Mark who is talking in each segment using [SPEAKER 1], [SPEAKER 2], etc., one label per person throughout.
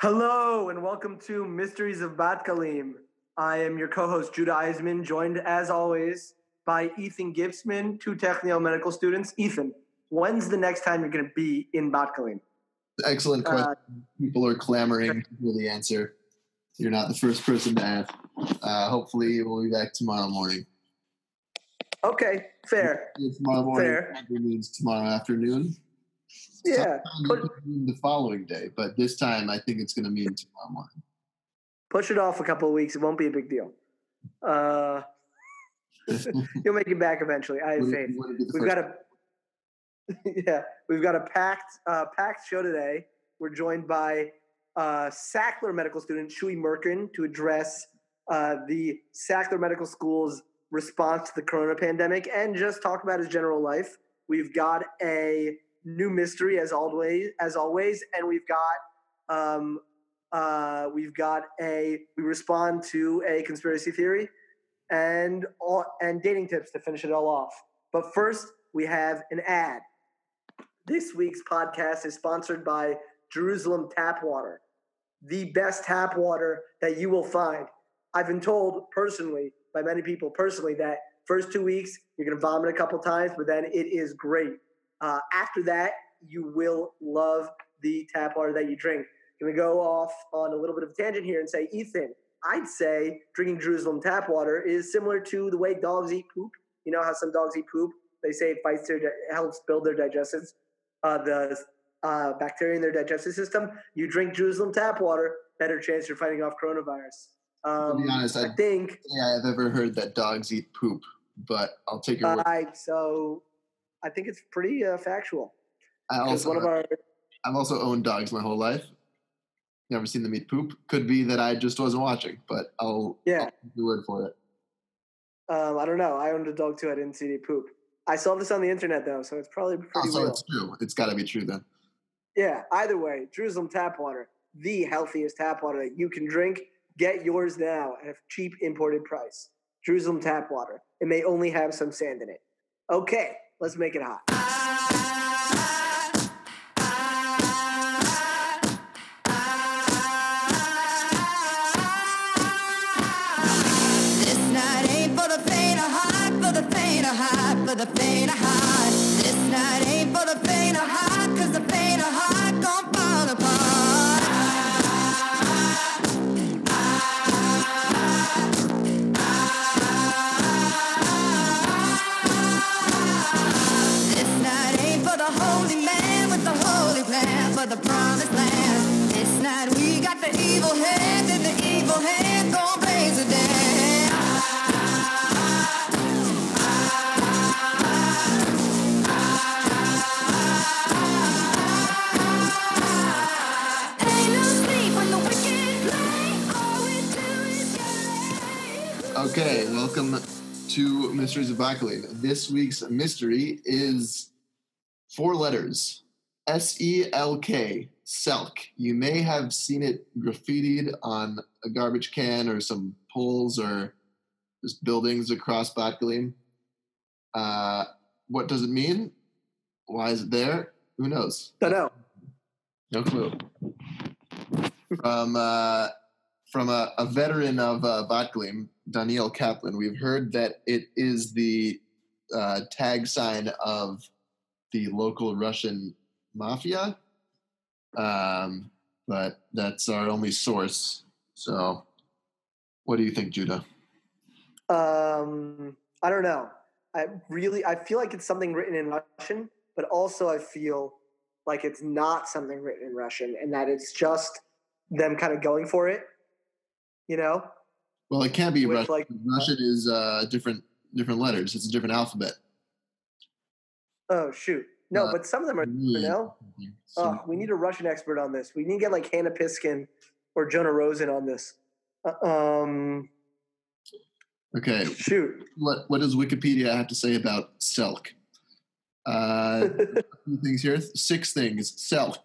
[SPEAKER 1] Hello and welcome to Mysteries of Bat Galim. I am your co-host Judah Eisman, joined as always by Ethan Gibsman, two Technion medical students. Ethan, when's the next time you're going to be in Bat Galim?
[SPEAKER 2] Excellent
[SPEAKER 1] Uh,
[SPEAKER 2] question. People are clamoring for the answer. You're not the first person to ask. Uh, hopefully, we'll be back tomorrow morning.
[SPEAKER 1] Okay, fair.
[SPEAKER 2] Tomorrow morning
[SPEAKER 1] Fair.
[SPEAKER 2] means tomorrow afternoon.
[SPEAKER 1] Yeah,
[SPEAKER 2] Sometimes
[SPEAKER 1] put-
[SPEAKER 2] it could mean the following day, but this time I think it's going to mean tomorrow morning.
[SPEAKER 1] push it off a couple of weeks. It won't be a big deal. Uh, you'll make it back eventually. I have
[SPEAKER 2] Would
[SPEAKER 1] faith.
[SPEAKER 2] it
[SPEAKER 1] We've got a yeah, we've got a packed uh, packed show today. We're joined by uh, Sackler Medical student Shui Merkin to address uh, the Sackler Medical School's response to the Corona pandemic and just talk about his general life. We've got a new mystery as always, as always, and we've got um, uh, we've got a we respond to a conspiracy theory and all, and dating tips to finish it all off. But first, we have an ad. This week's podcast is sponsored by Jerusalem Tap Water, the best tap water that you will find. I've been told personally by many people personally that first two weeks you're going to vomit a couple times, but then it is great. Uh, after that, you will love the tap water that you drink. I'm to go off on a little bit of a tangent here and say, Ethan, I'd say drinking Jerusalem tap water is similar to the way dogs eat poop. You know how some dogs eat poop? They say it fights their, helps build their digestive, uh, the uh, bacteria in their digestive system. You drink Jerusalem tap water, better chance you're fighting off coronavirus.
[SPEAKER 2] To
[SPEAKER 1] Um,
[SPEAKER 2] be honest, I
[SPEAKER 1] I think
[SPEAKER 2] think I've ever heard that dogs eat poop, but I'll take your word.
[SPEAKER 1] I so I think it's pretty uh, factual.
[SPEAKER 2] I also,
[SPEAKER 1] one of our
[SPEAKER 2] I've also owned dogs my whole life. Never seen them eat poop. Could be that I just wasn't watching, but I'll,
[SPEAKER 1] Yeah.
[SPEAKER 2] I'll take word for it.
[SPEAKER 1] um, I don't know. I owned a dog too. I didn't see any poop. I saw this on the internet though, so it's probably
[SPEAKER 2] Oh,
[SPEAKER 1] pretty
[SPEAKER 2] so
[SPEAKER 1] real.
[SPEAKER 2] it's true. It's got to be true then.
[SPEAKER 1] Yeah, either way, Jerusalem tap water, the healthiest tap water that you can drink. Get yours now at a cheap imported price. Jerusalem tap water. It may only have some sand in it. Okay, let's make it hot.
[SPEAKER 3] This night ain't for the faint of heart, for the faint of heart, for the faint of heart. This night ain't for the faint of heart, the promised land. This night we got the evil hand, and the evil hand gon' is get
[SPEAKER 2] Okay, welcome to Mysteries of Bat Galim. This week's mystery is four letters S E L K, Selk. You may have seen it graffitied on a garbage can or some poles or just buildings across Bat Galim. Uh, what does it mean? Why is it there? Who knows?
[SPEAKER 1] Don't know.
[SPEAKER 2] No clue. from uh, from a, a veteran of uh, Daniel Kaplan, we've heard that it is the uh, tag sign of the local Russian mafia. Um, but that's our only source. So, what do you think, Judah?
[SPEAKER 1] Um, I don't know. I really, I feel like it's something written in Russian, but also I feel like it's not something written in Russian, and that it's just them kind of going for it. You know?
[SPEAKER 2] Well, it can't be
[SPEAKER 1] With,
[SPEAKER 2] Russian.
[SPEAKER 1] like,
[SPEAKER 2] Russian is uh, different different letters. It's a different alphabet.
[SPEAKER 1] Oh shoot! No,
[SPEAKER 2] Uh,
[SPEAKER 1] but some of them are. You know? Oh, we need a Russian expert on this. We need to get like Hannah Piskin or Jonah Rosen on this. Uh, um,
[SPEAKER 2] okay,
[SPEAKER 1] shoot.
[SPEAKER 2] what what does Wikipedia have to say about Selk? Uh, a few things here. Six things. Selk,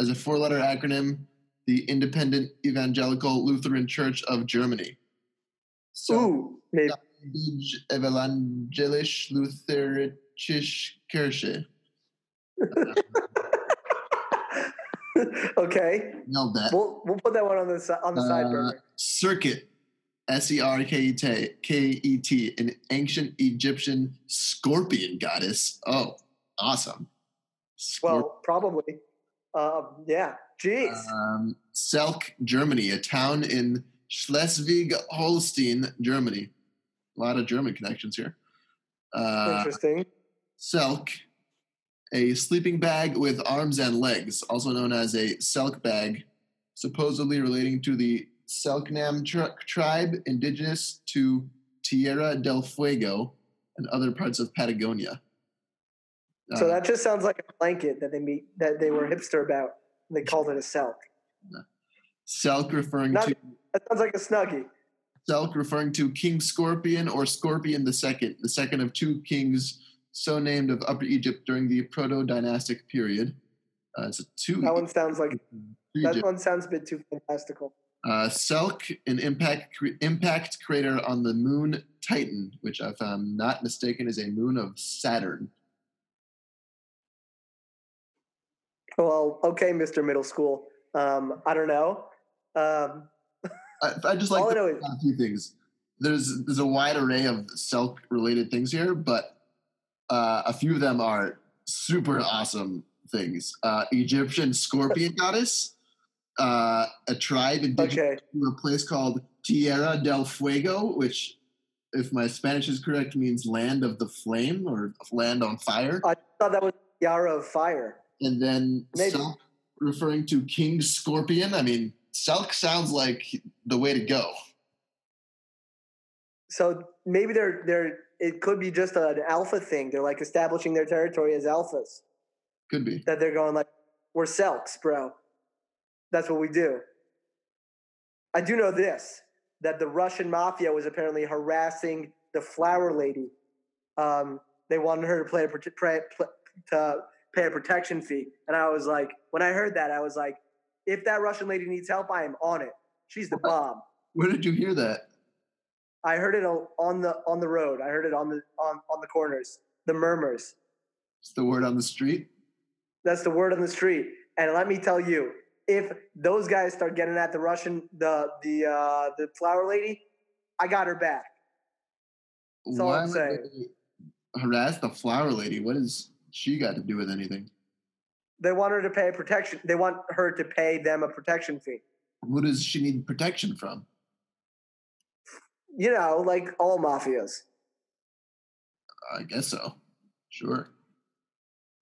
[SPEAKER 2] as a four-letter acronym, the Independent Evangelical Lutheran Church of Germany. So,
[SPEAKER 1] Ooh, maybe.
[SPEAKER 2] Evangelische Lutherische Kirche.
[SPEAKER 1] okay,
[SPEAKER 2] Nailed that.
[SPEAKER 1] we'll we'll put that one on the on the side
[SPEAKER 2] Uh,
[SPEAKER 1] burner.
[SPEAKER 2] Circuit, S E R K E T, K E T, an ancient Egyptian scorpion goddess. Oh, awesome. Scorp-
[SPEAKER 1] Well, probably. Um, yeah. Jeez.
[SPEAKER 2] um, Selk, Germany, a town in Schleswig Holstein, Germany. A lot of German connections here. Uh,
[SPEAKER 1] Interesting.
[SPEAKER 2] Selk, a sleeping bag with arms and legs, also known as a Selk bag, supposedly relating to the Selknam tri- tribe indigenous to Tierra del Fuego and other parts of Patagonia.
[SPEAKER 1] So
[SPEAKER 2] Uh,
[SPEAKER 1] that just sounds like a blanket that they meet that they were hipster about. They called it a selk.
[SPEAKER 2] Selk referring
[SPEAKER 1] Not-
[SPEAKER 2] to
[SPEAKER 1] That sounds like a snuggie.
[SPEAKER 2] Selk referring to King Scorpion or Scorpion the Second, the second of two kings so named of Upper Egypt during the Proto-Dynastic period. Uh, it's a two.
[SPEAKER 1] That one sounds like that one sounds a bit too fantastical.
[SPEAKER 2] Uh, Selk, an impact cre- impact crater on the moon Titan, which, if I'm not mistaken, is a moon of Saturn.
[SPEAKER 1] Well, okay, Mr. Middle School. Um, I don't know. Um,
[SPEAKER 2] I, I just like
[SPEAKER 1] I
[SPEAKER 2] to
[SPEAKER 1] know
[SPEAKER 2] point
[SPEAKER 1] is
[SPEAKER 2] a few things. There's there's a wide array of Selk related things here, but uh, a few of them are super awesome things. Uh, Egyptian scorpion goddess, uh, a tribe indigenous
[SPEAKER 1] okay.
[SPEAKER 2] to a place called Tierra del Fuego, which, if my Spanish is correct, means land of the flame or land on fire.
[SPEAKER 1] I thought that was Yara of Fire.
[SPEAKER 2] And then. Selk referring to King Scorpion. I mean, Selk sounds like the way to go.
[SPEAKER 1] So maybe they're they're it could be just an alpha thing. They're like establishing their territory as alphas.
[SPEAKER 2] Could be.
[SPEAKER 1] That they're going like, we're selks, bro. That's what we do. I do know this that the Russian mafia was apparently harassing the flower lady. Um, they wanted her to play a prote- pray, pl- to pay a protection fee, and I was like, when I heard that, I was like, if that Russian lady needs help, I am on it. She's the bomb.
[SPEAKER 2] Where did you hear that?
[SPEAKER 1] I heard it on the on the road. I heard it on the on on the corners. The murmurs.
[SPEAKER 2] It's the word on the street.
[SPEAKER 1] That's the word on the street. And let me tell you, if those guys start getting at the Russian, the the uh, the flower lady, I got her back. That's all
[SPEAKER 2] Why
[SPEAKER 1] I'm saying.
[SPEAKER 2] harass the flower lady? What has she got to do with anything?
[SPEAKER 1] They want her to pay protection. They want her to pay them a protection fee.
[SPEAKER 2] What does she need protection from?
[SPEAKER 1] You know, like all mafias.
[SPEAKER 2] I guess so. Sure.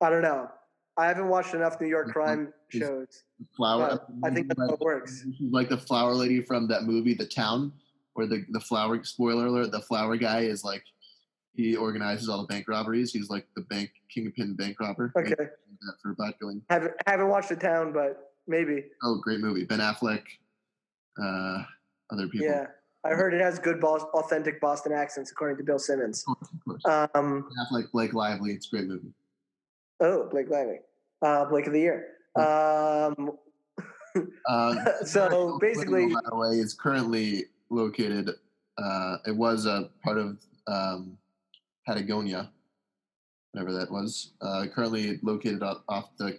[SPEAKER 1] I don't know. I haven't watched enough New York crime shows.
[SPEAKER 2] Flower.
[SPEAKER 1] I think that's how it works.
[SPEAKER 2] Like the flower lady from that movie, The Town, where the the flower spoiler alert, the flower guy is like he organizes all the bank robberies. He's like the bank kingpin bank robber.
[SPEAKER 1] Okay.
[SPEAKER 2] For about going.
[SPEAKER 1] Haven't haven't watched the town, but maybe.
[SPEAKER 2] Oh, great movie. Ben Affleck. Uh, other people.
[SPEAKER 1] Yeah. I heard it has good, Bos- authentic Boston accents, according to Bill Simmons.
[SPEAKER 2] Of course, of course.
[SPEAKER 1] Um,
[SPEAKER 2] Affleck, Blake Lively. It's a great movie.
[SPEAKER 1] oh, Blake Lively, uh, Blake of the Year. Um,
[SPEAKER 2] Uh,
[SPEAKER 1] So, basically-
[SPEAKER 2] by the way, is currently located. Uh, it was a part of um, Patagonia, whatever that was. Uh, currently located off, off the.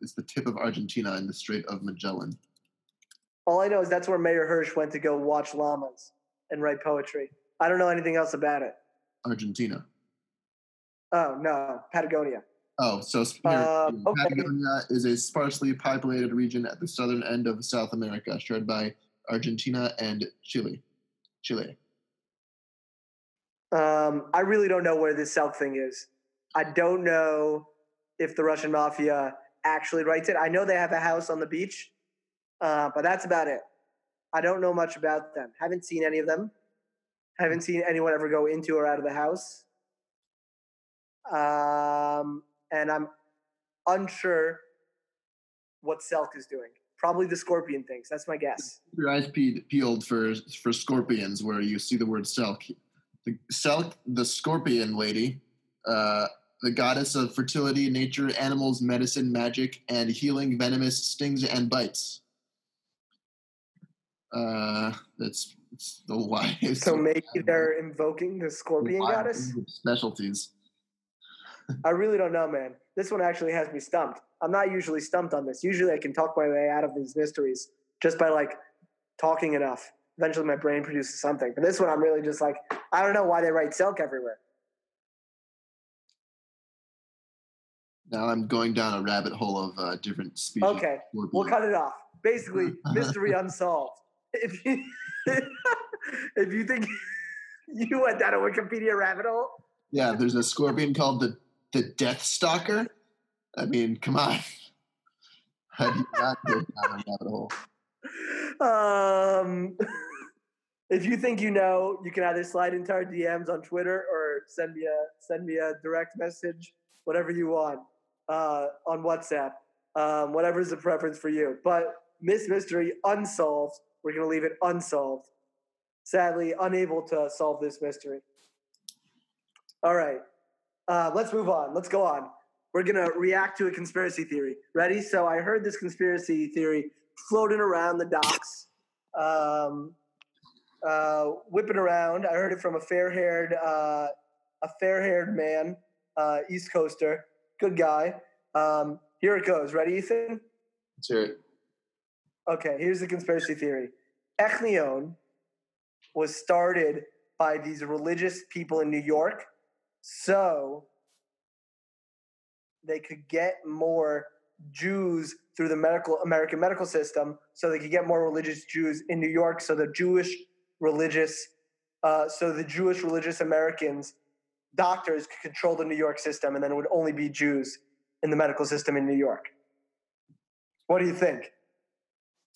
[SPEAKER 2] It's the tip of Argentina in the Strait of Magellan.
[SPEAKER 1] All I know is that's where Mayor Hirsch went to go watch llamas and write poetry. I don't know anything else about it.
[SPEAKER 2] Argentina.
[SPEAKER 1] Oh no, Patagonia.
[SPEAKER 2] Oh, so
[SPEAKER 1] okay.
[SPEAKER 2] Patagonia is a sparsely populated region at the southern end of South America, shared by Argentina and Chile. Chile.
[SPEAKER 1] Um, I really don't know where this South thing is. I don't know if the Russian mafia actually writes it. I know they have a house on the beach, uh, but that's about it. I don't know much about them. Haven't seen any of them. Haven't seen anyone ever go into or out of the house. Um, and I'm unsure what Selk is doing. Probably the scorpion things. That's my guess.
[SPEAKER 2] your eyes pe- peeled for for scorpions where you see the word selk. The selk, the scorpion lady, uh, the goddess of fertility, nature, animals, medicine, magic, and healing venomous stings and bites. Uh, that's it's the wise.
[SPEAKER 1] So maybe they're invoking the scorpion goddess.
[SPEAKER 2] specialties.
[SPEAKER 1] I really don't know, man. This one actually has me stumped. I'm not usually stumped on this. Usually I can talk my way out of these mysteries just by like talking enough. Eventually my brain produces something. But this one I'm really just like, I don't know why they write silk everywhere.
[SPEAKER 2] Now I'm going down a rabbit hole of uh, different species.
[SPEAKER 1] Okay, we'll cut it off. Basically, mystery unsolved. If you if you think you went down a Wikipedia rabbit hole,
[SPEAKER 2] Yeah, there's a scorpion called the the Death Stalker. I mean, come on. How do you not go down a rabbit hole?
[SPEAKER 1] um, if you think you know, you can either slide into our DMs on Twitter or send me a send me a direct message, whatever you want, uh, on WhatsApp. Um, whatever is the preference for you. But Miss Mystery unsolved. We're gonna leave it unsolved. Sadly, unable to solve this mystery. All right, uh, let's move on. Let's go on. We're gonna react to a conspiracy theory. Ready? So I heard this conspiracy theory floating around the docks, um, uh, whipping around. I heard it from a fair-haired, uh, a fair-haired man, uh, East Coaster, good guy. Um, here it goes. Ready, Ethan?
[SPEAKER 2] Let's hear it.
[SPEAKER 1] Okay, here's the conspiracy theory. Technion was started by these religious people in New York so they could get more Jews through the medical American medical system so they could get more religious Jews in New York so the Jewish religious uh, so the Jewish religious Americans doctors could control the New York system and then it would only be Jews in the medical system in New York. What do you think?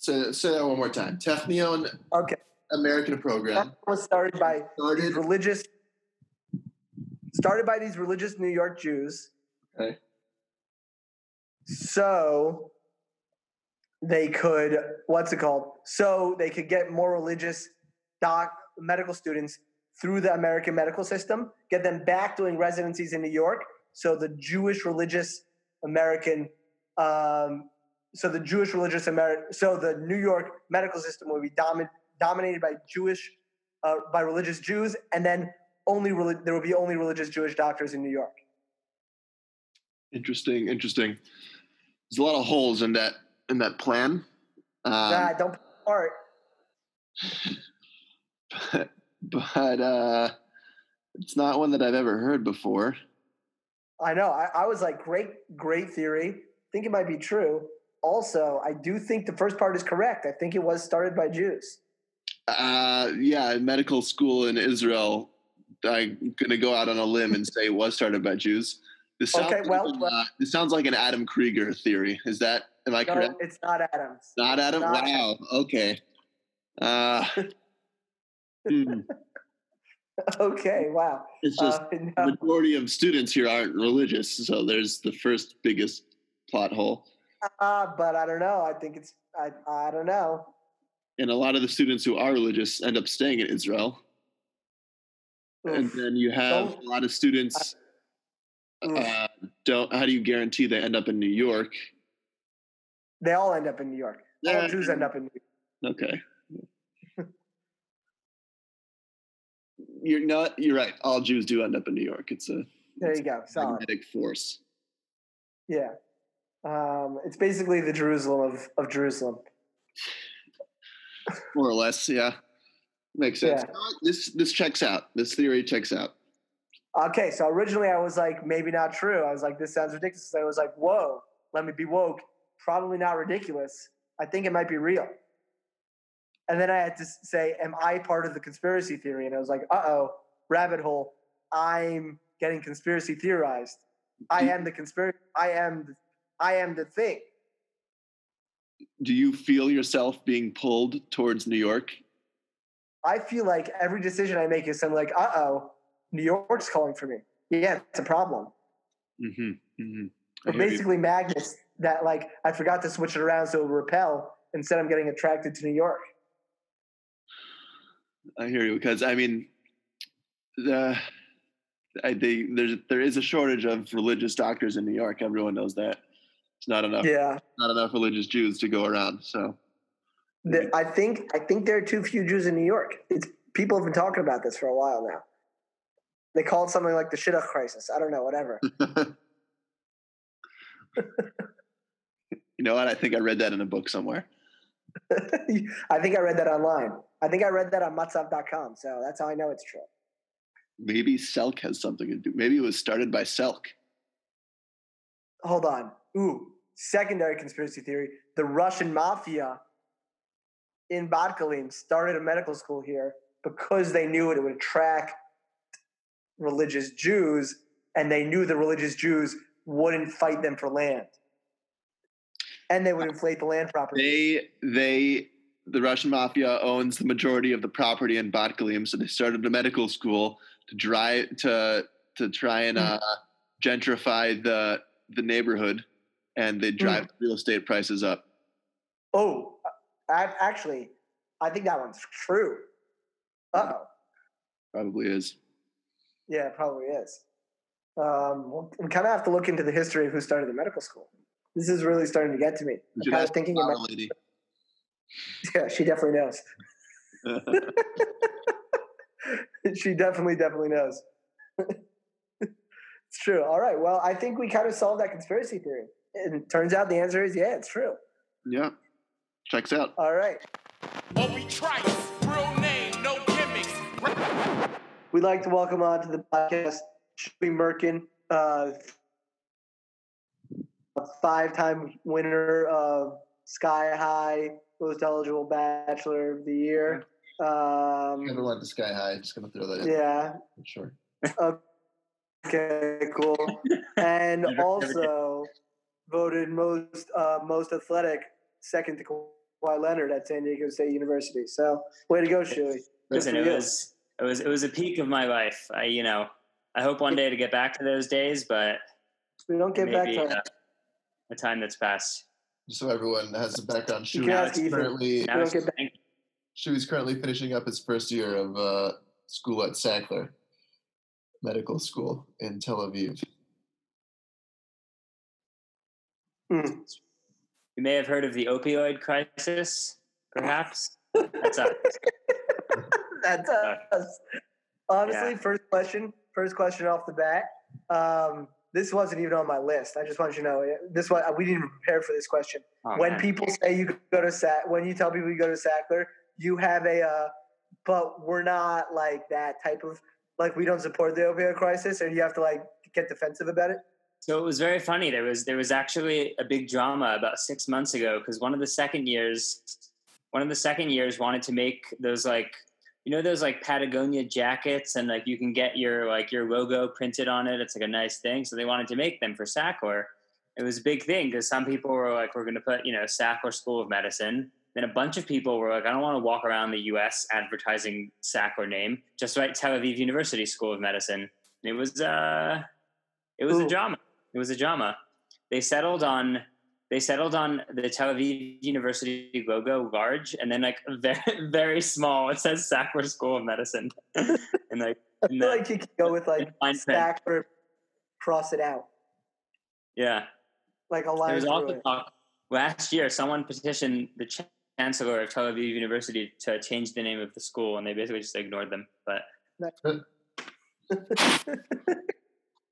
[SPEAKER 2] So say that one more time. Technion
[SPEAKER 1] Okay.
[SPEAKER 2] American program
[SPEAKER 1] That was started by these
[SPEAKER 2] started.
[SPEAKER 1] religious started by these religious New York Jews.
[SPEAKER 2] Okay.
[SPEAKER 1] So they could what's it called? So they could get more religious doc medical students through the American medical system, get them back doing residencies in New York. So the Jewish religious American um, so the Jewish religious American so the New York medical system would be domin- dominated by Jewish uh, by religious Jews, and then only reli- there will be only religious Jewish doctors in New York.
[SPEAKER 2] Interesting, interesting. There's a lot of holes in that in that plan. Um,
[SPEAKER 1] nah, don't part.
[SPEAKER 2] but but uh, it's not one that I've ever heard before.
[SPEAKER 1] I know. I, I was like, great, great theory. think it might be true. Also, I do think the first part is correct. I think it was started by Jews.
[SPEAKER 2] Uh, yeah, medical school in Israel. I'm gonna go out on a limb and say it was started by Jews. This sounds
[SPEAKER 1] Okay, well-
[SPEAKER 2] like, uh, this sounds like an Adam Krieger theory. Is that am I
[SPEAKER 1] No,
[SPEAKER 2] correct?
[SPEAKER 1] it's not Adam.
[SPEAKER 2] Not Adam.
[SPEAKER 1] not
[SPEAKER 2] wow. Okay. Uh, hmm.
[SPEAKER 1] Okay, wow.
[SPEAKER 2] It's just
[SPEAKER 1] Uh,
[SPEAKER 2] the
[SPEAKER 1] no.
[SPEAKER 2] majority of students here aren't religious, so there's the first biggest plot hole.
[SPEAKER 1] Uh, but I don't know. I think it's, I, I don't know.
[SPEAKER 2] And a lot of the students who are religious end up staying in Israel. And then you have
[SPEAKER 1] Don't-
[SPEAKER 2] a lot of students
[SPEAKER 1] Oof.
[SPEAKER 2] uh, don't. How do you guarantee they end up in New York?
[SPEAKER 1] They all end up in New York. All Jews end up in New York.
[SPEAKER 2] Okay. You're not. You're right. All Jews do end up in New York. It's a
[SPEAKER 1] There you go. Solid.
[SPEAKER 2] magnetic force.
[SPEAKER 1] Yeah. Um, it's basically the Jerusalem of, of Jerusalem.
[SPEAKER 2] more or less. Yeah, makes sense.
[SPEAKER 1] Yeah.
[SPEAKER 2] Uh, This this checks out. This theory checks out.
[SPEAKER 1] Okay, so originally I was like, maybe not true. I was like, this sounds ridiculous. I was like, whoa, let me be woke. Probably not ridiculous. I think it might be real. And then I had to say, am I part of the conspiracy theory? And I was like, uh oh, rabbit hole. I'm getting conspiracy theorized. I am the conspiracy. I am. I am the thing.
[SPEAKER 2] Do you feel yourself being pulled towards New York?
[SPEAKER 1] I feel like every decision I make is something like, uh oh, New York's calling for me. Yeah, it's a problem.
[SPEAKER 2] Mm-hmm. mm-hmm.
[SPEAKER 1] We're basically magnets that like I forgot to switch it around so it would repel. Instead, I'm getting attracted to New York.
[SPEAKER 2] I hear you because I mean, the I they, there's there is a shortage of religious doctors in New York. Everyone knows that. It's not enough.
[SPEAKER 1] Yeah,
[SPEAKER 2] Not enough religious Jews to go around. So
[SPEAKER 1] The- I think I think there are too few Jews in New York. It's people have been talking about this for a while now. They call it something like the shidduch crisis. I don't know, whatever.
[SPEAKER 2] you know what? I think I read that in a book somewhere.
[SPEAKER 1] I think I read that online. I think I read that on matzav.com. So that's how I know it's true.
[SPEAKER 2] Maybe Selk has something to do. Maybe it was started by Selk.
[SPEAKER 1] Hold on. Ooh, secondary conspiracy theory. The Russian mafia in Bat Galim started a medical school here because they knew it would attract religious Jews, and they knew the religious Jews wouldn't fight them for land, and they would inflate the land property.
[SPEAKER 2] They they the Russian mafia owns the majority of the property in Bat Galim, so they started a medical school to try to to try and uh, gentrify the the neighborhood, and they drive
[SPEAKER 1] Mm.
[SPEAKER 2] real estate prices up.
[SPEAKER 1] Oh, I, actually, I think that one's true. Uh oh.
[SPEAKER 2] Probably is.
[SPEAKER 1] Yeah, it probably is. Um, well, we kind of have to look into the history of who started the medical school. This is really starting to get to me. I'm kind of thinking about.
[SPEAKER 2] lady.
[SPEAKER 1] Yeah, she definitely knows. she definitely, definitely knows. it's true. All right. Well, I think we kind of solved that conspiracy theory. And it turns out the answer is yeah, it's true.
[SPEAKER 2] yeah, checks out.
[SPEAKER 1] All right.
[SPEAKER 4] Obi Trice, real name, no gimmicks.
[SPEAKER 1] We'd like to welcome on to the podcast Shui Merkin, uh, a five-time winner of Sky High Most Eligible Bachelor of the Year. Um,
[SPEAKER 2] Never went to Sky High. Just gonna throw that in.
[SPEAKER 1] yeah.
[SPEAKER 2] Sure.
[SPEAKER 1] Okay. Cool. And
[SPEAKER 5] Never- never
[SPEAKER 1] also voted most uh, most athletic, second to Kawhi Leonard at San Diego State University. So, way to go, Shui.
[SPEAKER 5] Listen, it
[SPEAKER 1] you.
[SPEAKER 5] was it was it was a peak of my life. I you know I hope one day to get back to those days, but
[SPEAKER 1] We don't get back to
[SPEAKER 5] uh, a time that's passed.
[SPEAKER 2] Just so everyone has a background,
[SPEAKER 1] You
[SPEAKER 2] Shuey
[SPEAKER 1] can
[SPEAKER 5] Now
[SPEAKER 1] ask
[SPEAKER 5] it's
[SPEAKER 1] Ethan.
[SPEAKER 2] currently
[SPEAKER 5] Now
[SPEAKER 1] don't
[SPEAKER 5] it's-
[SPEAKER 1] get back-
[SPEAKER 5] thank-
[SPEAKER 2] Shuey's currently finishing up his first year of uh, school at Sackler Medical School in Tel Aviv.
[SPEAKER 1] Mm.
[SPEAKER 5] You may have heard of the opioid crisis, perhaps. That's up.
[SPEAKER 1] That does. Honestly,
[SPEAKER 5] Yeah.
[SPEAKER 1] first question, first question off the bat. Um, this wasn't even on my list. I just want you to know this one. We didn't prepare for this question.
[SPEAKER 5] Oh,
[SPEAKER 1] when
[SPEAKER 5] man.
[SPEAKER 1] people say you go to Sack, when you tell people you go to Sackler, you have a, uh, but we're not like that type of like we don't support the opioid crisis, or you have to like get defensive about it.
[SPEAKER 5] So it was very funny. There was there was actually a big drama about six months ago because one of the second years, one of the second years wanted to make those like you know those like Patagonia jackets and like you can get your like your logo printed on it. It's like a nice thing. So they wanted to make them for Sackler. It was a big thing because some people were like, we're going to put you know Sackler School of Medicine. Then a bunch of people were like, I don't want to walk around the U.S. advertising Sackler name. Just write Tel Aviv University School of Medicine. And it was uh, it was
[SPEAKER 1] Ooh.
[SPEAKER 5] a drama. It was a drama. They settled on they settled on the Tel Aviv University logo large, and then like very very small. It says Sackler School of Medicine, and like
[SPEAKER 1] I feel
[SPEAKER 5] the-
[SPEAKER 1] like you could go with like. Sackler, cross it out,
[SPEAKER 5] yeah.
[SPEAKER 1] like a
[SPEAKER 5] There was also
[SPEAKER 1] it.
[SPEAKER 5] talk last year. Someone petitioned the ch- chancellor of Tel Aviv University to change the name of the school, and they basically just ignored them. But
[SPEAKER 1] It's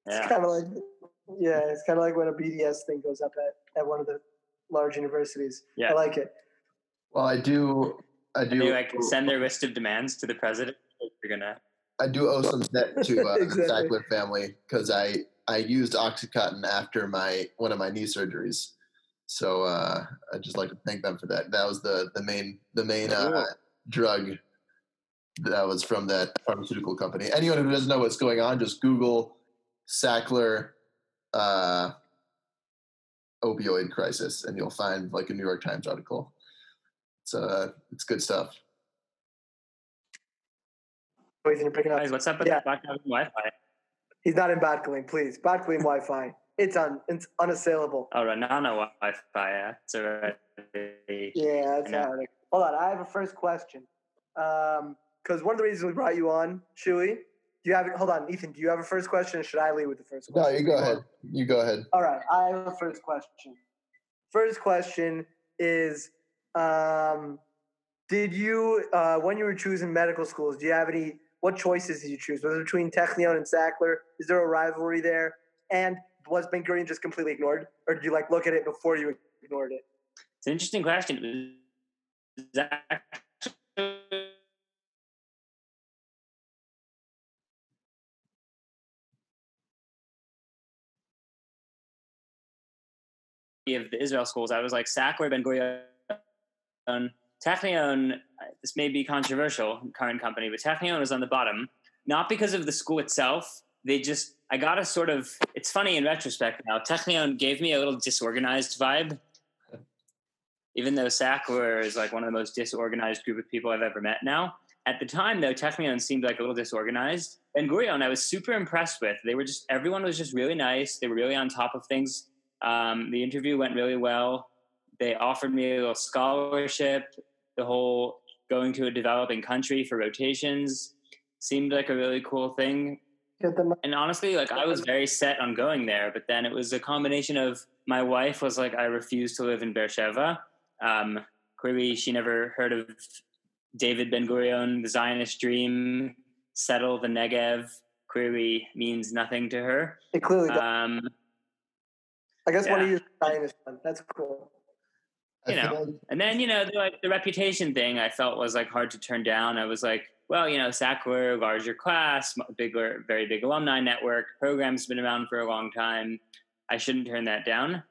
[SPEAKER 5] yeah,
[SPEAKER 1] kind of like, yeah, it's kind of like when a BDS thing goes up at, at one of the large universities.
[SPEAKER 5] Yeah.
[SPEAKER 1] I like it.
[SPEAKER 2] Well, I do. I do.
[SPEAKER 5] they like send their list of demands to the president. You're gonna
[SPEAKER 2] I do owe some debt to uh,
[SPEAKER 1] Exactly.
[SPEAKER 2] the Sackler family because I I used OxyContin after my one of my knee surgeries. So uh, I'd just like to thank them for that. That was the the main the main uh, drug that was from that pharmaceutical company. Anyone who doesn't know what's going on, just Google Sackler uh, opioid crisis, and you'll find like a New York Times article. It's uh, it's good stuff.
[SPEAKER 1] Ethan, you're picking up.
[SPEAKER 5] guys, what's up with
[SPEAKER 1] Yeah.
[SPEAKER 5] that black Wi-Fi?
[SPEAKER 1] He's not in Bat Galim, please. Bat Galim Wi-Fi. It's on. it's unassailable.
[SPEAKER 5] Oh, Renana Wi-Fi. Yeah, it's already.
[SPEAKER 1] Yeah, that's
[SPEAKER 5] I know.
[SPEAKER 1] how it is. Hold on, I have a first question. Um, because one of the reasons we brought you on, Chewy, do you have? Hold on, Ethan. Do you have a first question, or should I lead with the first
[SPEAKER 2] No, you go ahead. You go ahead.
[SPEAKER 1] All right, I have a first question. First question is, um, did you, uh, when you were choosing medical schools, do you have any what choices did you choose? Was it between Technion and Sackler? Is there a rivalry there? And was Ben Gurion just completely ignored, or did you like look at it before you ignored it?
[SPEAKER 5] It's an interesting question. It was of the Israel schools, I was like Sackler, Ben Gurion, Technion. This may be controversial, current company, but Technion was on the bottom, not because of the school itself. They just, I got a sort of. It's funny in retrospect now. Technion gave me a little disorganized vibe, even though Sackler is like one of the most disorganized group of people I've ever met. Now, at the time though, Technion seemed like a little disorganized. Ben Gurion, I was super impressed with. They were just everyone was just really nice. They were really on top of things. Um, the interview went really well. They offered me a little scholarship. The whole going to a developing country for rotations seemed like a really cool thing. And honestly, like I was very set on going there, but then it was a combination of my wife was like, I refuse to live in Beersheba. Um, clearly, she never heard of David Ben Gurion, the Zionist dream, settle the Negev. Clearly means nothing to her.
[SPEAKER 1] It clearly does.
[SPEAKER 5] Um,
[SPEAKER 1] I guess one of
[SPEAKER 5] yeah.
[SPEAKER 1] you is Zionist one. That's cool.
[SPEAKER 5] You
[SPEAKER 2] feel
[SPEAKER 5] know.
[SPEAKER 2] like-
[SPEAKER 5] And then, you know, the, like the reputation thing I felt was like hard to turn down. I was like, well, you know, Sackler, larger class, bigger, very big alumni network, program's been around for a long time. I shouldn't turn that down.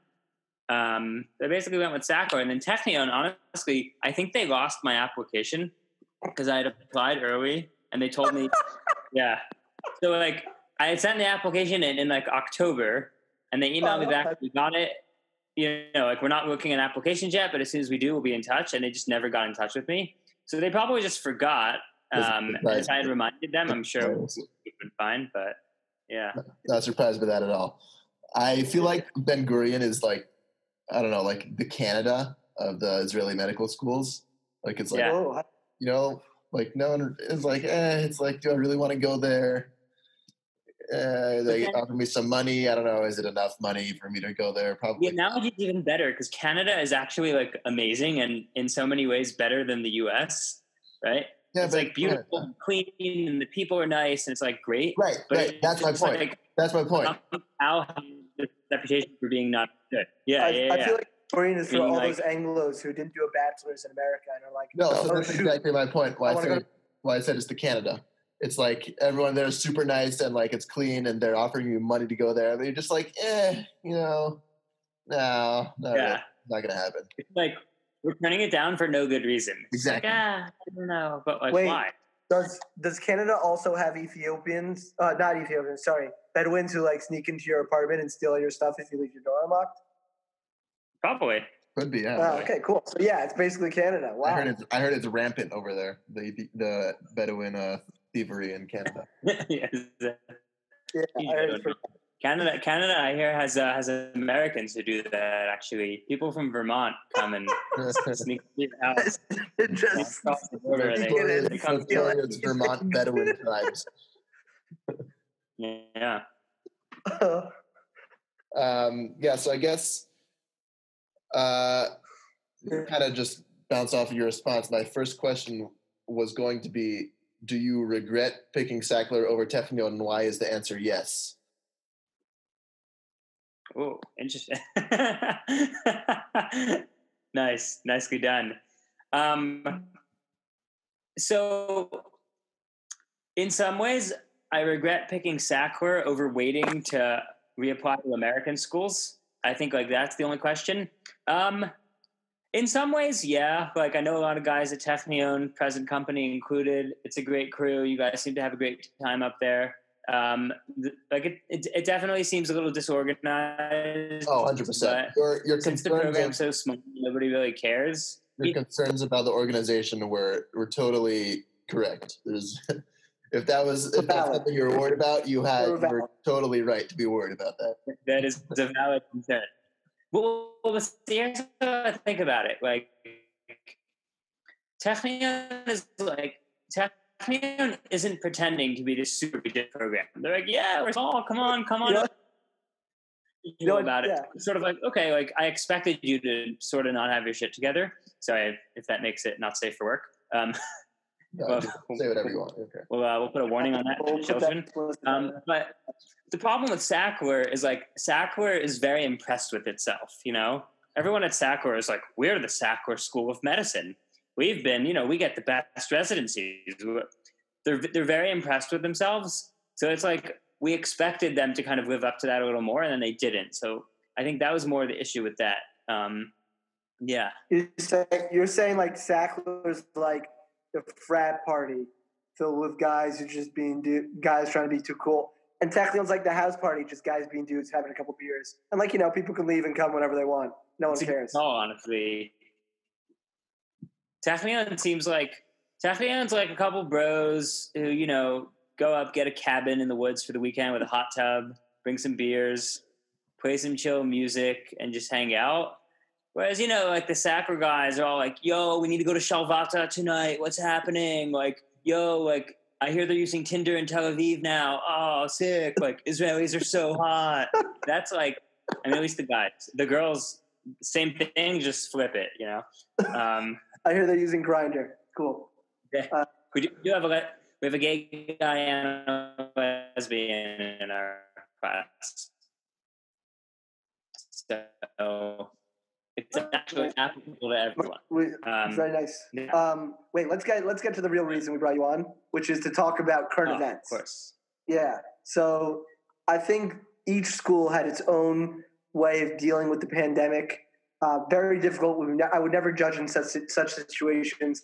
[SPEAKER 5] Um, I basically went with Sackler. And then Technion, honestly, I think they lost my application because I had applied early and they told me, yeah. So, like, I had sent the application in in like October and they emailed me
[SPEAKER 1] Oh,
[SPEAKER 5] back,
[SPEAKER 1] okay.
[SPEAKER 5] we got it you know, like we're not looking at applications yet, but as soon as we do, we'll be in touch. And they just never got in touch with me. So they probably just forgot.
[SPEAKER 2] Doesn't
[SPEAKER 5] Um, and
[SPEAKER 2] surprise
[SPEAKER 5] I had reminded them, I'm sure
[SPEAKER 2] No.
[SPEAKER 5] we would have been fine. But yeah,
[SPEAKER 2] not surprised by that at all. I feel like Ben Gurion is like, I don't know, like the Canada of the Israeli medical schools. Like it's like,
[SPEAKER 5] Yeah.
[SPEAKER 1] Whoa,
[SPEAKER 2] you know, like no one is like, eh, it's like, do I really want to go there? Uh, they
[SPEAKER 5] Okay.
[SPEAKER 2] offer me some money. I don't know. Is it enough money for me to go there?
[SPEAKER 5] Probably the
[SPEAKER 2] Probably.
[SPEAKER 5] analogy is even better because Canada is actually like amazing and in so many ways better than the U.S. Right?
[SPEAKER 2] yeah,
[SPEAKER 5] it's
[SPEAKER 2] but-
[SPEAKER 5] like beautiful, and clean, and the people are nice, and it's like great.
[SPEAKER 2] Right,
[SPEAKER 5] But
[SPEAKER 2] right. That's my point.
[SPEAKER 5] Like,
[SPEAKER 2] That's my point.
[SPEAKER 5] how have this reputation for being not good? Yeah,
[SPEAKER 1] I,
[SPEAKER 5] yeah,
[SPEAKER 1] I
[SPEAKER 5] yeah.
[SPEAKER 1] feel like Gurion is for all
[SPEAKER 5] like-
[SPEAKER 1] those Anglos who didn't do a bachelor's in America and are like,
[SPEAKER 2] No, so
[SPEAKER 1] oh,
[SPEAKER 2] that's
[SPEAKER 1] shoot.
[SPEAKER 2] exactly my point. Why
[SPEAKER 1] I
[SPEAKER 2] I, said
[SPEAKER 1] go-
[SPEAKER 2] why I said it's the Canada. It's like everyone there is super nice and like it's clean and they're offering you money to go there. But you're just like, eh, you know, no, not, really.
[SPEAKER 5] yeah.
[SPEAKER 2] not gonna happen.
[SPEAKER 5] It's like we're turning it down for no good reason. It's like,
[SPEAKER 2] Exactly.
[SPEAKER 5] ah, I don't know, but like,
[SPEAKER 1] Wait.
[SPEAKER 5] why?
[SPEAKER 1] Does does Canada also have Ethiopians? Uh, not Ethiopians. Sorry, Bedouins who like sneak into your apartment and steal your stuff if you leave your door unlocked.
[SPEAKER 5] Probably.
[SPEAKER 2] Could be, yeah.
[SPEAKER 1] Oh, okay, cool. So yeah, it's basically Canada.
[SPEAKER 2] I
[SPEAKER 1] Wow.
[SPEAKER 2] heard it's I heard it's rampant over there. The the, the Bedouin uh, thievery in Canada.
[SPEAKER 5] yes.
[SPEAKER 1] Yeah, I heard it's pretty-
[SPEAKER 5] Canada, Canada, I hear has uh, has Americans who do that. Actually, people from Vermont come and sneak to your house
[SPEAKER 1] it
[SPEAKER 5] and
[SPEAKER 1] just
[SPEAKER 5] cross the border. and They, they come
[SPEAKER 1] steal it.
[SPEAKER 2] notorious Vermont Bedouin tribes.
[SPEAKER 5] yeah.
[SPEAKER 2] Um, yeah, so I guess uh, kind of just bounce off of your response. My first question was going to be Do you regret picking Sackler over Technion, and why is the answer yes?
[SPEAKER 5] Oh, interesting. nice, nicely done. Um, so, in some ways, I regret picking Sackler over waiting to reapply to American schools. I think like that's the only question. Um, in some ways, yeah. Like I know a lot of guys at Technion, present company included. It's a great crew. You guys seem to have a great time up there. Um, th- like it, it, it definitely seems a little disorganized.
[SPEAKER 2] Oh, 100%.
[SPEAKER 5] but
[SPEAKER 2] Your, your,
[SPEAKER 5] since the
[SPEAKER 2] concerns,
[SPEAKER 5] program's so small, nobody really cares.
[SPEAKER 2] your concerns about the organization were, were totally correct. There's, if that was if that's
[SPEAKER 1] Valid.
[SPEAKER 2] something you were worried about, you had
[SPEAKER 1] were
[SPEAKER 2] you were totally right to be worried about that.
[SPEAKER 5] That is a valid concern. Well, well, here's how I think about it. Like, Technion is like Technion isn't pretending to be this super rigid program. They're like, yeah, we're small. Come on, come on.
[SPEAKER 1] You know-
[SPEAKER 5] You know about it.
[SPEAKER 1] yeah.
[SPEAKER 5] It's sort of like, okay, like I expected you to sort of not have your shit together. Sorry if that makes it not safe for work. Um,
[SPEAKER 2] No,
[SPEAKER 5] Well,
[SPEAKER 2] say whatever you want. Okay.
[SPEAKER 5] We'll uh, we'll put a warning on that for children. Um, but the problem with Sackler is like Sackler is very impressed with itself. You know, everyone at Sackler is like, we're the Sackler School of Medicine. We've been, you know, we get the best residencies. They're they're very impressed with themselves. So it's like we expected them to kind of live up to that a little more, and then they didn't. So I think that was more the issue with that. Um, yeah,
[SPEAKER 1] You're saying, you're saying like Sackler's like the frat party filled with guys who just being du- guys trying to be too cool. And Technion's like the house party, just guys being dudes having a couple beers. And like, you know, people can leave and come whenever they want. No one
[SPEAKER 5] It's a good
[SPEAKER 1] cares.
[SPEAKER 5] call, honestly. Technion seems like Technion's like a couple bros who, you know, go up, get a cabin in the woods for the weekend with a hot tub, bring some beers, play some chill music, and just hang out. Whereas, you know, like the Sackler guys are all like, yo, we need to go to Shalvata tonight. What's happening? Like, yo, like, I hear they're using Tinder in Tel Aviv now. Oh, sick. Like, Israelis are so hot. That's like, I mean, at least the guys. The girls, same thing, just flip it, you know? Um,
[SPEAKER 1] I hear they're using Grindr. Cool.
[SPEAKER 5] we do, we do have a, we have a gay guy and a lesbian in our class. So it's actually applicable to everyone.
[SPEAKER 1] We,
[SPEAKER 5] Um,
[SPEAKER 1] very nice.
[SPEAKER 5] yeah.
[SPEAKER 1] Um, wait, let's get let's get to the real reason we brought you on, which is to talk about current
[SPEAKER 5] Oh, of course.
[SPEAKER 1] Yeah. So I think each school had its own way of dealing with the pandemic. Uh, very difficult. We would ne- I would never judge in such such situations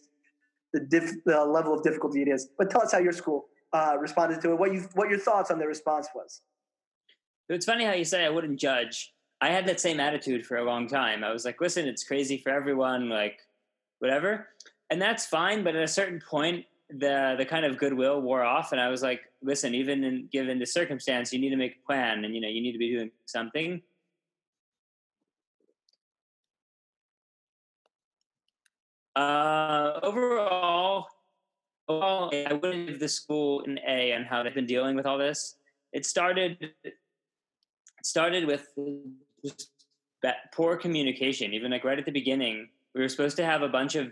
[SPEAKER 1] the diff, the level of difficulty it is. But tell us how your school uh, responded to it. What you what your thoughts on the response was.
[SPEAKER 5] It's funny how you say I wouldn't judge. I had that same attitude for a long time. I was like, listen, it's crazy for everyone, like whatever. And that's fine, but at a certain point the the kind of goodwill wore off and I was like, listen, even in, given the circumstance, you need to make a plan and you know, you need to be doing something. Uh, overall, overall, I wouldn't give the school an A on how they've been dealing with all this. It started it started with just poor communication. Even like right at the beginning, we were supposed to have a bunch of.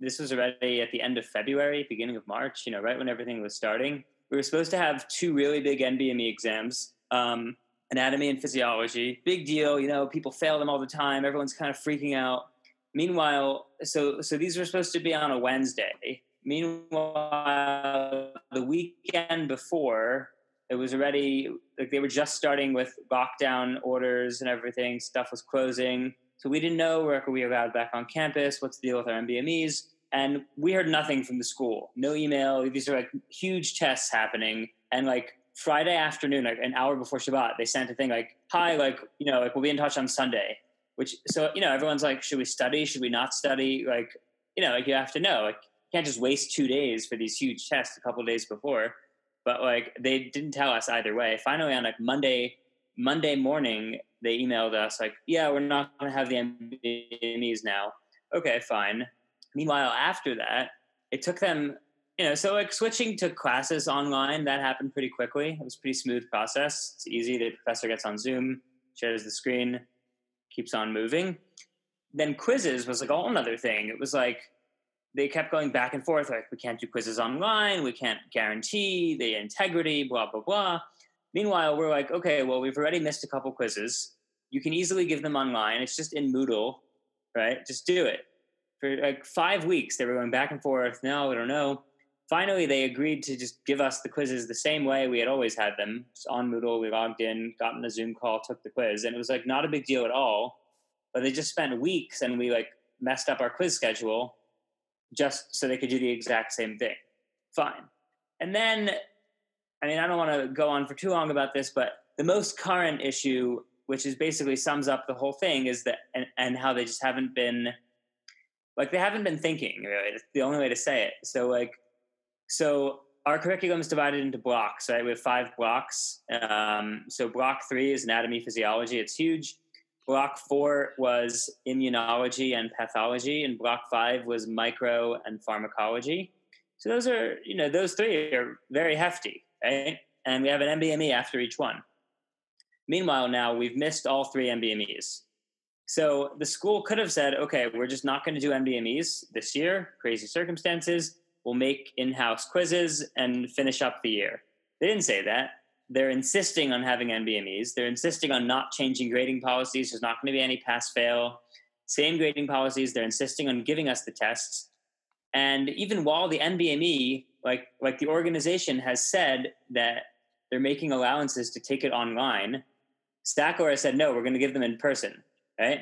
[SPEAKER 5] This was already at the end of February, beginning of March. You know, right when everything was starting, we were supposed to have two really big NBME exams. Um, anatomy and physiology, big deal. You know, people fail them all the time. Everyone's kind of freaking out. Meanwhile, so so these were supposed to be on a Wednesday. Meanwhile, the weekend before, it was already like they were just starting with lockdown orders and everything. Stuff was closing, so we didn't know where could we allowed back on campus. What's the deal with our NBMEs? And we heard nothing from the school. No email. These are like huge tests happening, and like Friday afternoon, like an hour before Shabbat, they sent a thing like, "Hi, like you know, like we'll be in touch on Sunday." Which so you know, everyone's like, "Should we study? Should we not study?" Like you know, like you have to know. Like you can't just waste two days for these huge tests a couple days before. But like they didn't tell us either way. Finally, on like Monday, Monday morning, they emailed us like, "Yeah, we're not going to have the NBMEs now." Okay, fine. Meanwhile, after that, it took them you know, so like switching to classes online, that happened pretty quickly. It was pretty smooth process. It's easy. The professor gets on Zoom, shares the screen, keeps on moving. Then quizzes was like a whole other thing. It was like they kept going back and forth, like we can't do quizzes online, we can't guarantee the integrity, blah blah blah. Meanwhile, we're like, okay, well, we've already missed a couple quizzes. You can easily give them online. It's just in Moodle, right? Just do it. For like five weeks, they were going back and forth. No, I don't know finally they agreed to just give us the quizzes the same way we had always had them just on moodle we logged in got in a zoom call took the quiz and it was like not a big deal at all but they just spent weeks and we like messed up our quiz schedule just so they could do the exact same thing fine and then i mean i don't want to go on for too long about this but the most current issue which is basically sums up the whole thing is that and, and how they just haven't been like they haven't been thinking really it's the only way to say it so like so our curriculum is divided into blocks, right? We have five blocks. Um, so block three is anatomy, physiology. It's huge. Block four was immunology and pathology, and block five was micro and pharmacology. So those are, you know, those three are very hefty, right? And we have an NBME after each one. Meanwhile, now we've missed all three NBMEs. So the school could have said, okay, we're just not going to do NBMEs this year, crazy circumstances we'll make in-house quizzes and finish up the year. They didn't say that. They're insisting on having NBMEs. They're insisting on not changing grading policies. There's not going to be any pass-fail. Same grading policies. They're insisting on giving us the tests. And even while the NBME, like like the organization has said that they're making allowances to take it online, Sackler has said no, we're going to give them in person, right?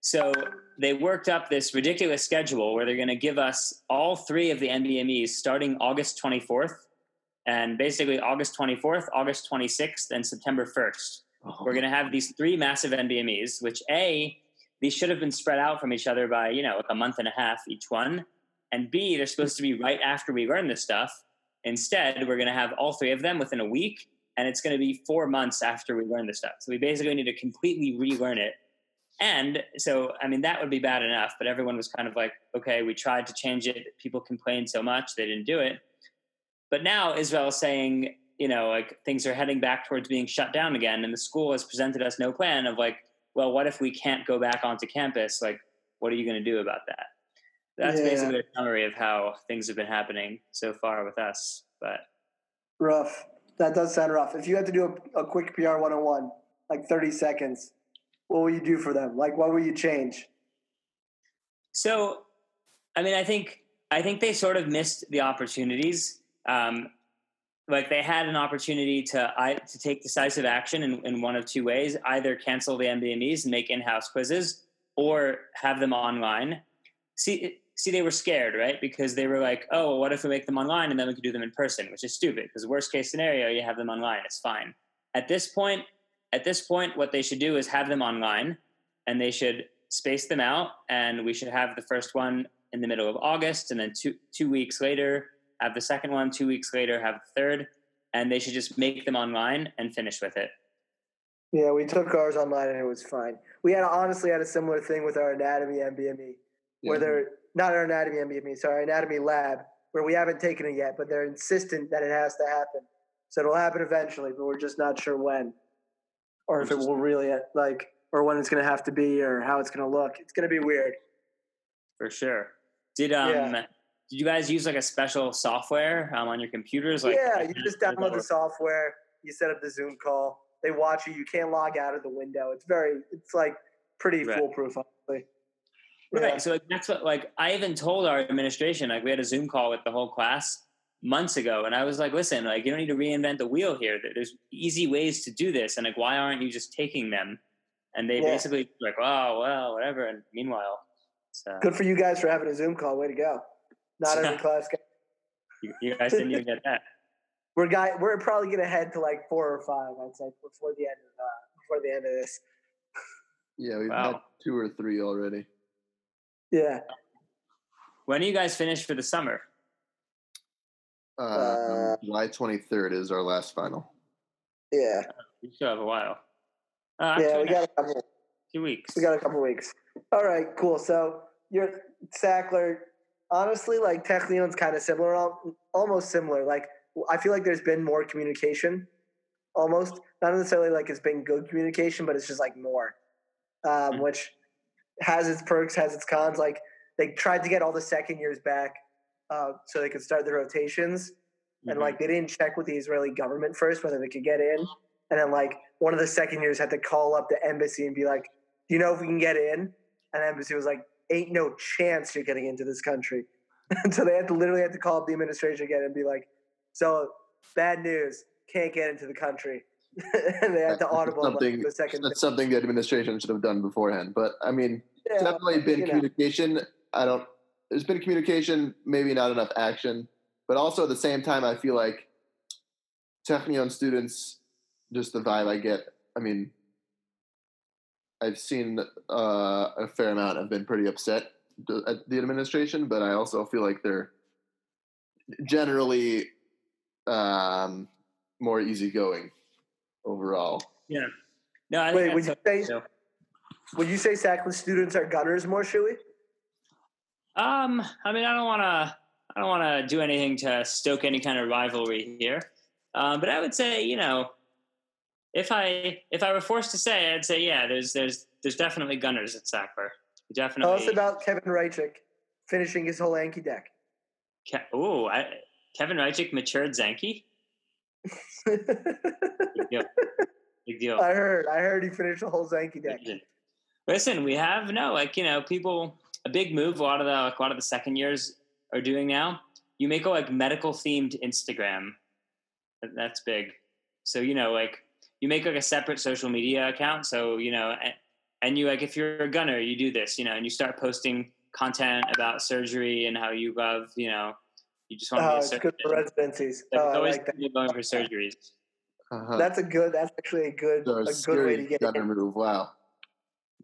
[SPEAKER 5] So they worked up this ridiculous schedule where they're going to give us all three of the NBMEs starting August 24th, and basically August 24th, August 26th, and September 1st. We're going to have these three massive NBMEs, which a these should have been spread out from each other by you know like a month and a half each one, and b they're supposed to be right after we learn this stuff. Instead, we're going to have all three of them within a week, and it's going to be four months after we learn the stuff. So we basically need to completely relearn it. And so, I mean, that would be bad enough, but everyone was kind of like, okay, we tried to change it. People complained so much, they didn't do it. But now Israel is saying, you know, like things are heading back towards being shut down again. And the school has presented us no plan of like, well, what if we can't go back onto campus? Like, what are you going to do about that? That's
[SPEAKER 1] Yeah.
[SPEAKER 5] basically a summary of how things have been happening so far with us. But
[SPEAKER 1] Rough. That does sound rough. If you had to do a, a quick PR 101, like 30 seconds, what will you do for them? Like, what will you change?
[SPEAKER 5] So, I mean, I think I think they sort of missed the opportunities. Um, like they had an opportunity to I, to take decisive action in, in one of two ways: either cancel the NBMEs and make in-house quizzes, or have them online. See, see, they were scared, right? Because they were like, "Oh, well, what if we make them online and then we could do them in person?" Which is stupid. Because worst case scenario, you have them online. It's fine. At this point, at this point, what they should do is have them online, and they should space them out, and we should have the first one in the middle of August, and then two two weeks later have the second one. Two weeks later have the third, and they should just make them online and finish with it.
[SPEAKER 1] Yeah, we took ours online and it was fine. We had honestly had a similar thing with our anatomy NBME, where they're not our anatomy NBME, sorry, anatomy lab, where we haven't taken it yet, but they're insistent that it has to happen. So it'll happen eventually, but we're just not sure when, or if it will really like, or when it's going to have to be, or how it's going to look. It's going to be weird.
[SPEAKER 5] For sure. Did um
[SPEAKER 1] Yeah.
[SPEAKER 5] Did you guys use like a special software um, on your computers? Like
[SPEAKER 1] yeah, you just download the software, you set up the Zoom call, they watch you. You can't log out of the window. It's very, it's like pretty
[SPEAKER 5] Right.
[SPEAKER 1] foolproof, honestly.
[SPEAKER 5] Right.
[SPEAKER 1] Yeah.
[SPEAKER 5] So like, that's what like I even told our administration like we had a Zoom call with the whole class months ago, and I was like, listen, like you don't need to reinvent the wheel here. There's easy ways to do this, and like why aren't you just taking them? And they
[SPEAKER 1] Yeah.
[SPEAKER 5] basically like, oh well, whatever. And meanwhile, so
[SPEAKER 1] Good for you guys for having a Zoom call. Way to go. Not every class. Got,
[SPEAKER 5] you, you guys didn't even get that.
[SPEAKER 1] we're guy. We're probably gonna head to like four or five. I'd say before the end of uh, before the end of this.
[SPEAKER 2] Yeah, we've had two or three already.
[SPEAKER 1] Yeah.
[SPEAKER 5] When do you guys finish for the summer?
[SPEAKER 2] Uh,
[SPEAKER 1] Uh,
[SPEAKER 2] July 23rd is our last final.
[SPEAKER 1] Yeah.
[SPEAKER 5] You still have a while. Uh,
[SPEAKER 1] Yeah. We got a couple.
[SPEAKER 5] two weeks.
[SPEAKER 1] We got a couple weeks. All right. Cool. So you're Sackler. Honestly, like Technion's kind of similar, almost similar. Like I feel like there's been more communication, almost not necessarily like it's been good communication, but it's just like more, um,
[SPEAKER 5] Mhm.
[SPEAKER 1] which has its perks, has its cons. Like they tried to get all the second years back uh, so they could start the rotations, and
[SPEAKER 5] Mhm.
[SPEAKER 1] like they didn't check with the Israeli government first whether they could get in, and then like one of the second years had to call up the embassy and be like, "Do you know if we can get in?" And the embassy was like, "Ain't no chance you're getting into this country." and so they had to literally had to call up the administration again and be like, "So bad news, can't get into the country." and they had to audible like,
[SPEAKER 2] something-
[SPEAKER 1] the second.
[SPEAKER 2] That's something the administration should have done beforehand. But I mean,
[SPEAKER 1] Yeah,
[SPEAKER 2] definitely been
[SPEAKER 1] you know.
[SPEAKER 2] communication. I don't. There's been communication, maybe not enough action, but also at the same time, I feel like Technion students, just the vibe I get. I mean, I've seen uh, a fair amount have been pretty upset at the administration, but I also feel like they're generally um, more easygoing overall.
[SPEAKER 5] Yeah. No, I
[SPEAKER 1] Wait,
[SPEAKER 5] that's
[SPEAKER 1] would you say-
[SPEAKER 5] so.
[SPEAKER 1] Would you say Sackler students are gunners more, Shuey?
[SPEAKER 5] Um, I mean, I don't want to, I don't want to do anything to stoke any kind of rivalry here. Um, but I would say, you know, if I if I were forced to say, I'd say, yeah, there's there's there's definitely gunners at Sackler.
[SPEAKER 1] Tell us about Kevin Reichick finishing his whole Zanki deck.
[SPEAKER 5] Ke- oh, I, Kevin Reichik matured Zanki. Big deal. Big deal.
[SPEAKER 1] I heard. I heard he finished the whole Zanki deck.
[SPEAKER 5] Listen, we have no like you know people a big move. A lot of the like a lot of the second years are doing now. You make a like medical themed Instagram. That's big. So you know like you make like a separate social media account. So you know and, and you like if you're a gunner, you do this. You know, and you start posting content about surgery and how you love. You know, you just want to
[SPEAKER 1] Oh,
[SPEAKER 5] be a
[SPEAKER 1] it's good for residencies.
[SPEAKER 5] There's
[SPEAKER 1] Oh,
[SPEAKER 5] always
[SPEAKER 1] like
[SPEAKER 5] going for surgeries.
[SPEAKER 2] Uh-huh.
[SPEAKER 1] That's a good. That's actually a good.
[SPEAKER 2] So
[SPEAKER 1] A good way to get
[SPEAKER 2] gunner
[SPEAKER 1] in.
[SPEAKER 2] move. Wow.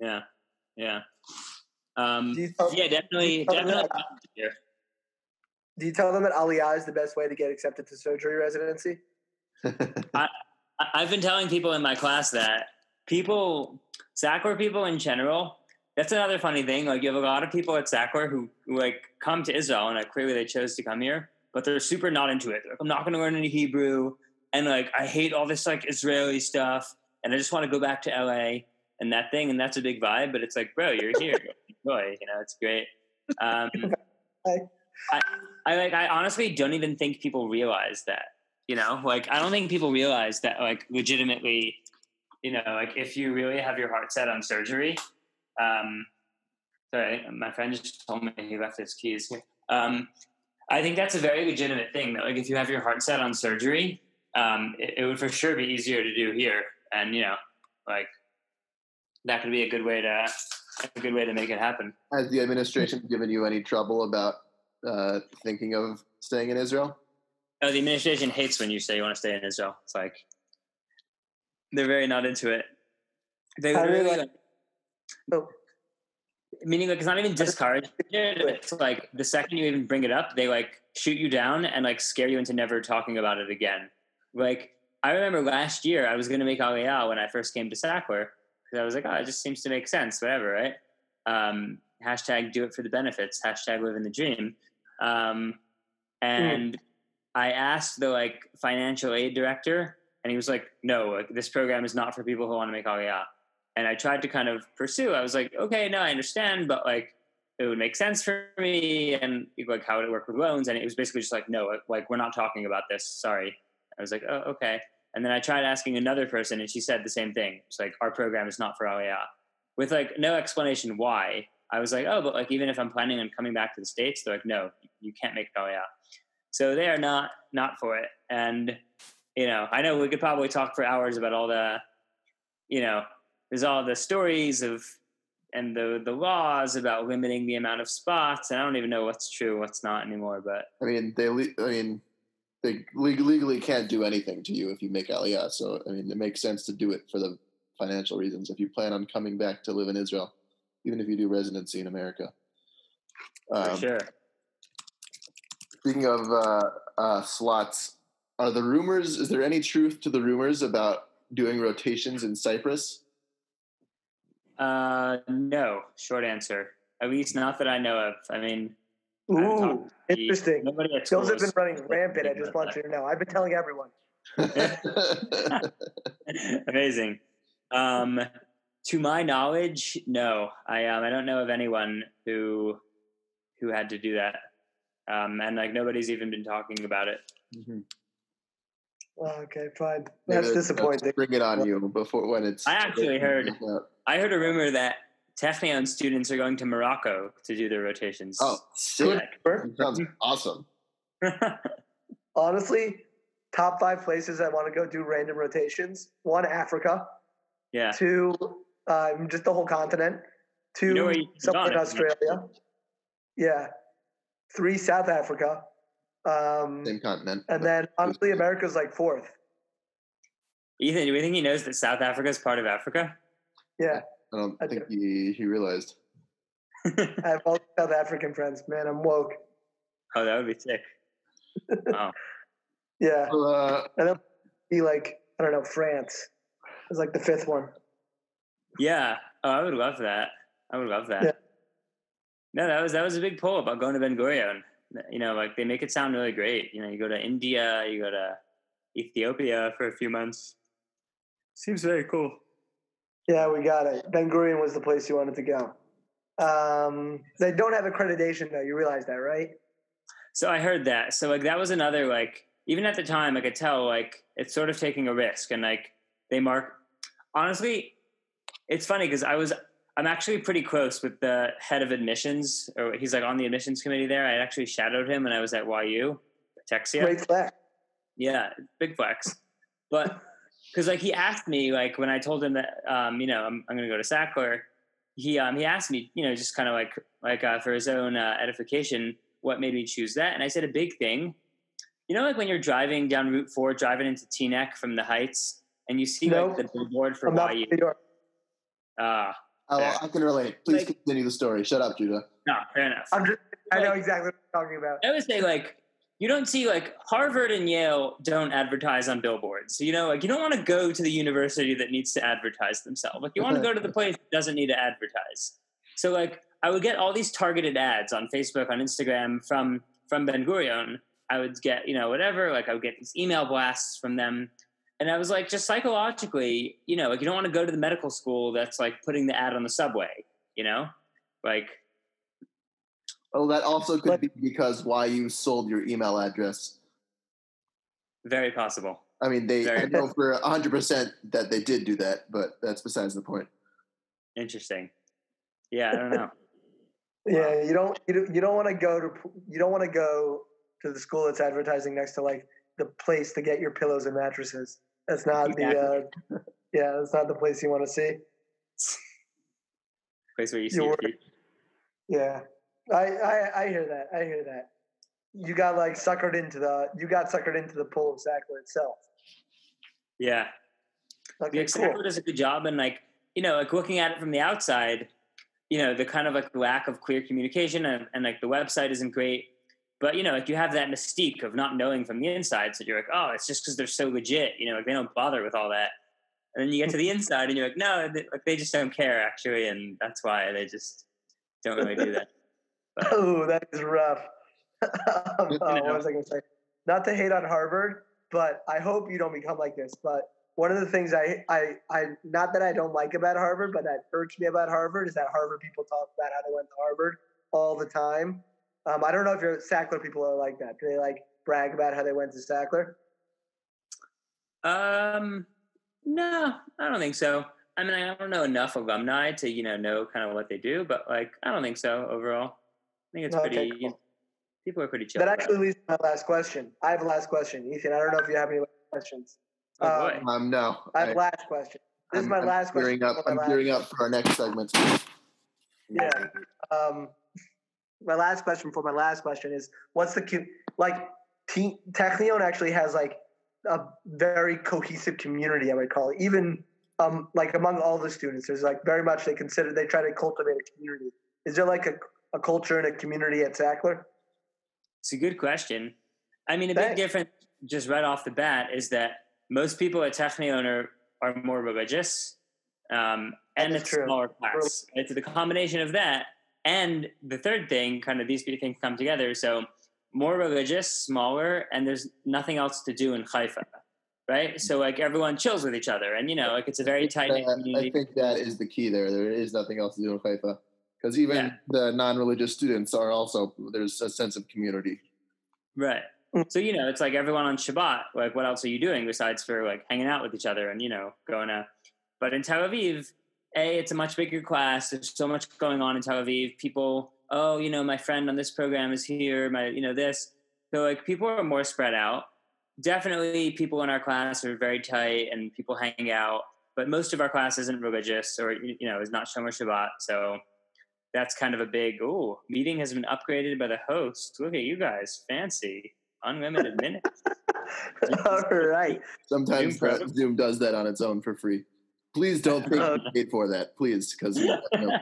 [SPEAKER 5] Yeah, yeah, um,
[SPEAKER 1] tell,
[SPEAKER 5] yeah. Definitely,
[SPEAKER 1] tell them
[SPEAKER 5] definitely.
[SPEAKER 1] that- do you tell them that Aliyah is the best way to get accepted to surgery residency?
[SPEAKER 5] I- I've been telling people in my class that people, Sackler people in general, that's another funny thing. Like you have a lot of people at Sackler who, who like come to Israel and like clearly they chose to come here, but they're super not into it. They're like, I'm not going to learn any Hebrew, and like I hate all this like Israeli stuff, and I just want to go back to LA and that thing, and that's a big vibe. But it's like, bro, you're here, enjoy. You know, it's great. Um, I, I like. I honestly don't even think people realize that you know like i don't think people realize that like legitimately you know like if you really have your heart set on surgery um sorry my friend just told me he left his keys. Here um i think that's a very legitimate thing that like if you have your heart set on surgery um it, it would for sure be easier to do here. And you know like that could be a good way to a good way to make it happen.
[SPEAKER 2] Has the administration given you any trouble about uh, thinking of staying in Israel?
[SPEAKER 5] Oh, the administration hates when you say you want to stay in Israel. It's like they're very not into it. They
[SPEAKER 1] I
[SPEAKER 5] literally,
[SPEAKER 1] really-
[SPEAKER 5] like,
[SPEAKER 1] Oh.
[SPEAKER 5] meaning like it's not even discouraged. It's like the second you even bring it up, they like shoot you down and like scare you into never talking about it again. Like I remember last year, I was going to make Aliyah when I first came to Sackler because I was like, oh, it just seems to make sense, whatever, right? Um, hashtag do it for the benefits. Hashtag live in the dream. Um, and I asked the like financial aid director, and he was like, "No, like this program is not for people who want to make Aliyah." And I tried to kind of pursue. I was like, "Okay, no, I understand, but like it would make sense for me, and like how would it work with loans?" And it was basically just like, "No, like we're not talking about this. Sorry." I was like, "Oh, okay." And then I tried asking another person, and she said the same thing. It's like our program is not for Aliyah, with like no explanation why. I was like, "Oh, but like even if I'm planning on coming back to the states, they're like, no, you can't make Aliyah." So they are not not for it. And you know, I know we could probably talk for hours about all the, you know, there's all the stories of and the the laws about limiting the amount of spots. And I don't even know what's true, what's not anymore. But
[SPEAKER 2] I mean, they. I mean, they legally can't do anything to you if you make Aliyah. So I mean, it makes sense to do it for the financial reasons. If you plan on coming back to live in Israel, even if you do residency in America.
[SPEAKER 5] for
[SPEAKER 2] Um,
[SPEAKER 5] sure.
[SPEAKER 2] Speaking of uh, uh, slots, are the rumors? Is there any truth to the rumors about doing rotations in Cyprus?
[SPEAKER 5] Uh, no, short answer. At least not that I know of. I mean, I haven't talked
[SPEAKER 1] Ooh,
[SPEAKER 5] to the-
[SPEAKER 1] interesting.
[SPEAKER 5] Nobody at
[SPEAKER 1] Skills have been running rampant. I just want you to know. I've been telling everyone.
[SPEAKER 5] Amazing. Um, to my knowledge, no. I um, I don't know of anyone who who had to do that. Um, and like nobody's even been talking about it.
[SPEAKER 2] Mhm.
[SPEAKER 1] Well, okay, fine. That's
[SPEAKER 2] let's-
[SPEAKER 1] disappointing.
[SPEAKER 2] let's Bring it on you before when it's.
[SPEAKER 5] I actually heard- I heard a rumor that Technion students are going to Morocco to do their rotations.
[SPEAKER 2] Oh, sick!
[SPEAKER 1] Sure.
[SPEAKER 2] Sounds awesome.
[SPEAKER 1] Honestly, top five places I want to go do random rotations. One, Africa.
[SPEAKER 5] yeah.
[SPEAKER 1] Two, um, just the whole continent. Two,
[SPEAKER 5] You know where you can
[SPEAKER 1] somewhere
[SPEAKER 5] gone
[SPEAKER 1] in
[SPEAKER 5] if you want.
[SPEAKER 1] Australia. Yeah. Three, South Africa. Um,
[SPEAKER 2] Same continent.
[SPEAKER 1] and then honestly, America's like fourth.
[SPEAKER 5] Ethan, do we think he knows that South Africa is part of Africa?
[SPEAKER 1] Yeah,
[SPEAKER 2] I don't
[SPEAKER 1] I
[SPEAKER 2] think he, he realized.
[SPEAKER 1] I have all South African friends. Man, I'm woke.
[SPEAKER 5] Oh, that would be sick. Wow.
[SPEAKER 1] Yeah,
[SPEAKER 2] So, uh,
[SPEAKER 1] and then be like I don't know France. It's like the fifth one.
[SPEAKER 5] Yeah. Oh, I would love that. I would love that.
[SPEAKER 1] Yeah.
[SPEAKER 5] No, that was that was a big pull about going to Ben Gurion. You know, like they make it sound really great. You know, you go to India, you go to Ethiopia for a few months. Seems very cool.
[SPEAKER 1] Yeah, we got it. Ben Gurion was the place you wanted to go. Um, they don't have accreditation though. You realize that, right?
[SPEAKER 5] So I heard that. So like that was another like even at the time I could tell like it's sort of taking a risk and like they mark honestly it's funny because I was I'm actually pretty close with the head of admissions or he's like on the admissions committee there. I actually shadowed him when I was at YU, Texia.
[SPEAKER 1] Great flex.
[SPEAKER 5] Yeah, big flex. But because like he asked me like when I told him that um, you know I'm I'm gonna go to Sackler, he um he asked me you know just kind of like like uh, for his own uh, edification what made me choose that, and I said a big thing. You know, like when you're driving down Route Four, driving into Teaneck from the Heights, and you see like the billboard for
[SPEAKER 1] I'm
[SPEAKER 5] YU.
[SPEAKER 1] from New York.
[SPEAKER 5] Ah, Fair.
[SPEAKER 2] I can relate. Please
[SPEAKER 5] Like-
[SPEAKER 2] continue the story. Shut up, Judah.
[SPEAKER 5] no, fair enough.
[SPEAKER 1] I'm just. I know
[SPEAKER 5] Like-
[SPEAKER 1] exactly what you're talking about.
[SPEAKER 5] I would say like you don't see like Harvard and Yale don't advertise on billboards. You know, like you don't want to go to the university that needs to advertise themselves. Like you want to go to the place that doesn't need to advertise. So like I would get all these targeted ads on Facebook, on Instagram from from Ben Gurion. I would get, you know, whatever, like I would get these email blasts from them. And I was like, just psychologically, you know, like you don't want to go to the medical school that's like putting the ad on the subway, you know? Like
[SPEAKER 2] Oh, that also could
[SPEAKER 1] But-
[SPEAKER 2] be because YU sold your email address.
[SPEAKER 5] very possible.
[SPEAKER 2] I mean, they I know for hundred percent that they did do that, but that's besides the point.
[SPEAKER 5] Interesting. Yeah, I don't know.
[SPEAKER 1] Yeah, you don't. You don't, you don't want to go to. You don't want to go to the school that's advertising next to like the place to get your pillows and mattresses. That's not the. Uh, yeah, that's not the place you want to see.
[SPEAKER 5] place where you see
[SPEAKER 1] You
[SPEAKER 5] your
[SPEAKER 1] were- Yeah, I, I I hear that. I hear that. You got like suckered into the. You got suckered into the pull of Sackler itself.
[SPEAKER 5] Yeah.
[SPEAKER 1] Okay,
[SPEAKER 5] The Sackler does a good job and like, you know, like looking at it from the outside, you know, the kind of like lack of clear communication and, and like the website isn't great. But you know, like you have that mystique of not knowing from the inside. So you're like, oh, it's just because they're so legit. You know, like they don't bother with all that. And then you get to the inside and you're like, no, they, like they just don't care actually, and that's why they just don't really do that.
[SPEAKER 1] Oh, that is rough. um,
[SPEAKER 5] You
[SPEAKER 1] what was I going to say? Not to hate on Harvard, but I hope you don't become like this. But one of the things I, I, I, not that I don't like about Harvard, but that irks me about Harvard is that Harvard people talk about how they went to Harvard all the time. Um, I don't know if your Sackler people are like that. Do they like brag about how they went to Sackler?
[SPEAKER 5] Um, no, I don't think so. I mean, I don't know enough alumni to you know know kind of what they do, but like I don't think so overall. I think it's
[SPEAKER 1] Okay,
[SPEAKER 5] pretty.
[SPEAKER 1] cool.
[SPEAKER 5] you know, people are pretty chill.
[SPEAKER 1] That actually leads to my last question. I have a last question, Ethan. I don't know if you have any questions.
[SPEAKER 5] Oh,
[SPEAKER 1] um.
[SPEAKER 2] Um, no,
[SPEAKER 1] I have
[SPEAKER 2] I-
[SPEAKER 1] a last question. This is
[SPEAKER 2] I'm-
[SPEAKER 1] my
[SPEAKER 2] I'm
[SPEAKER 1] last question.
[SPEAKER 2] Gearing up, I'm
[SPEAKER 1] last-
[SPEAKER 2] gearing up for our next segment.
[SPEAKER 1] Yeah. Um, my last question for my last question is, what's the like? Te- Technion actually has like a very cohesive community. I would call it, even um, like among all the students. There's like very much they consider they try to cultivate a community. Is there like a, a culture and a community at Sackler?
[SPEAKER 5] It's a good question. I mean, a big difference just right off the bat is that most people at Technion are, are more religious, um, and a smaller class. It's the combination of that and the third thing, kind of these two things come together. So more religious, smaller, and there's nothing else to do in Haifa, right? Mm-hmm. So like everyone chills with each other, and you know, like it's a very tight
[SPEAKER 2] uh,
[SPEAKER 5] community.
[SPEAKER 2] I think that is the key there. There is nothing else to do in Haifa. Because even
[SPEAKER 5] Yeah.
[SPEAKER 2] the non-religious students are also there's a sense of community.
[SPEAKER 5] Right. So you know, it's like everyone on Shabbat. Like, what else are you doing besides for like hanging out with each other and you know going to? But in Tel Aviv, a it's a much bigger class. There's so much going on in Tel Aviv. People, oh, you know, my friend on this program is here. My, you know, this. So like people are more spread out. Definitely, people in our class are very tight and people hang out. But most of our class isn't religious or you know is not Shomer Shabbat. So that's kind of a big oh meeting has been upgraded by the host look at you guys fancy unlimited minutes
[SPEAKER 1] all right.
[SPEAKER 2] Sometimes
[SPEAKER 5] Zoom
[SPEAKER 2] Zoom does that on its own for free. Please don't think
[SPEAKER 1] Uh,
[SPEAKER 2] we paid for that, please, because we don't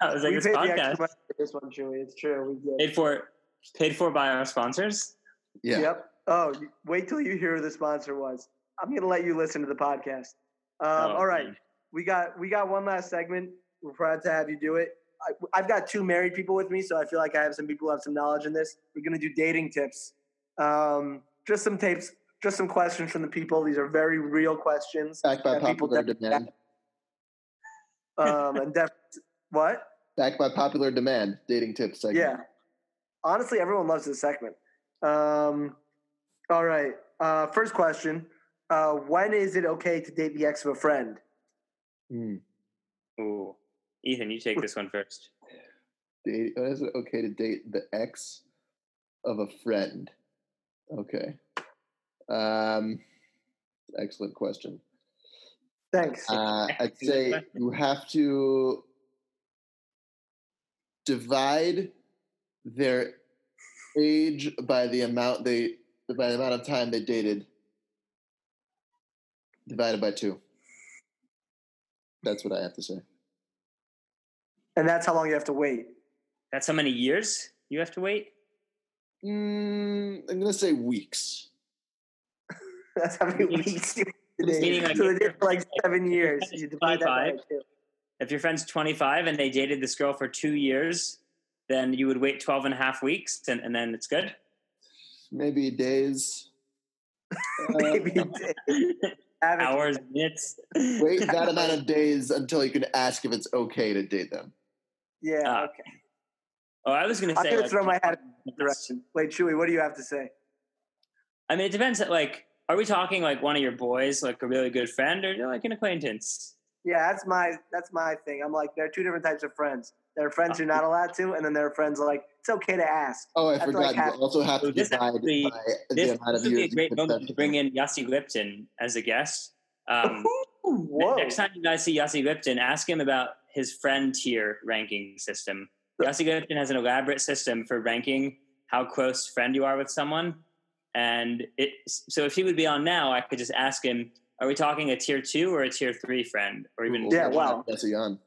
[SPEAKER 5] i was like
[SPEAKER 1] we
[SPEAKER 5] this
[SPEAKER 1] paid the
[SPEAKER 5] podcast
[SPEAKER 1] extra money for this one, Chewy. It's true. We did.
[SPEAKER 5] paid for paid for by our sponsors
[SPEAKER 2] Yeah.
[SPEAKER 1] Yep. Oh, wait till you hear who the sponsor was. I'm gonna let you listen to the podcast. Um,
[SPEAKER 5] Oh,
[SPEAKER 1] all right,
[SPEAKER 5] man.
[SPEAKER 1] we got we got one last segment. We're proud to have you do it. I, I've got two married people with me, so I feel like I have some people who have some knowledge in this. We're gonna do dating tips. Um, just some tapes, just some questions from the people. These are very real questions.
[SPEAKER 2] Backed by popular demand.
[SPEAKER 1] Um, and def- what?
[SPEAKER 2] Backed by popular demand. Dating tips segment.
[SPEAKER 1] Yeah. Honestly, everyone loves this segment. Um, all right. Uh, first question: uh, When is it okay to date the ex of a friend?
[SPEAKER 2] Hmm.
[SPEAKER 5] Ooh, Ethan, you take this one first.
[SPEAKER 2] Date, when is it okay to date the ex of a friend? Okay. Um, excellent question.
[SPEAKER 1] Thanks.
[SPEAKER 2] Uh, I'd say you have to divide their age by the amount they by the amount of time they dated divided by two. That's what I have to say.
[SPEAKER 1] and that's how long you have to wait.
[SPEAKER 5] That's how many years you have to wait?
[SPEAKER 2] Mm, I'm gonna say weeks.
[SPEAKER 1] That's how many weeks you have
[SPEAKER 5] meaning
[SPEAKER 1] date.
[SPEAKER 5] like
[SPEAKER 1] So they did for like seven
[SPEAKER 5] your
[SPEAKER 1] years.
[SPEAKER 5] friend is
[SPEAKER 1] You divide that by
[SPEAKER 5] 25,
[SPEAKER 1] two.
[SPEAKER 5] If your friend's 25 and they dated this girl for two years, then you would wait 12 and a half weeks and, and then it's good?
[SPEAKER 2] Maybe days. Uh,
[SPEAKER 1] Maybe a day. Average-
[SPEAKER 5] Hours, minutes.
[SPEAKER 2] wait that amount of days until you can ask if it's okay to date them.
[SPEAKER 1] Yeah.
[SPEAKER 5] Ah,
[SPEAKER 1] okay.
[SPEAKER 5] Oh, I was going to
[SPEAKER 1] I'm
[SPEAKER 5] say.
[SPEAKER 1] gonna throw my hat in the direction. Wait, Chewy, what do you have to say?
[SPEAKER 5] I mean, it depends. At like, are we talking like one of your boys, like a really good friend, or like an acquaintance?
[SPEAKER 1] Yeah, that's my that's my thing. I'm like, there are two different types of friends. There are friends you're not allowed to, and then there are friends like it's okay to ask.
[SPEAKER 2] Oh, I
[SPEAKER 1] That's
[SPEAKER 2] forgot.
[SPEAKER 1] like half-
[SPEAKER 2] you also have to
[SPEAKER 5] this
[SPEAKER 2] divide
[SPEAKER 5] actually-
[SPEAKER 2] by the
[SPEAKER 5] This,
[SPEAKER 2] amount
[SPEAKER 5] this would be a great moment to bring in Yossi Lipton as a guest. Um,
[SPEAKER 1] Whoa.
[SPEAKER 5] Next time you guys see Yossi Lipton, ask him about his friend tier ranking system. Yossi Lipton has an elaborate system for ranking how close friend you are with someone. And it, so if he would be on now, I could just ask him, are we talking a tier two or a tier three friend? Or even
[SPEAKER 1] Yeah, wow.
[SPEAKER 2] That's a yawn.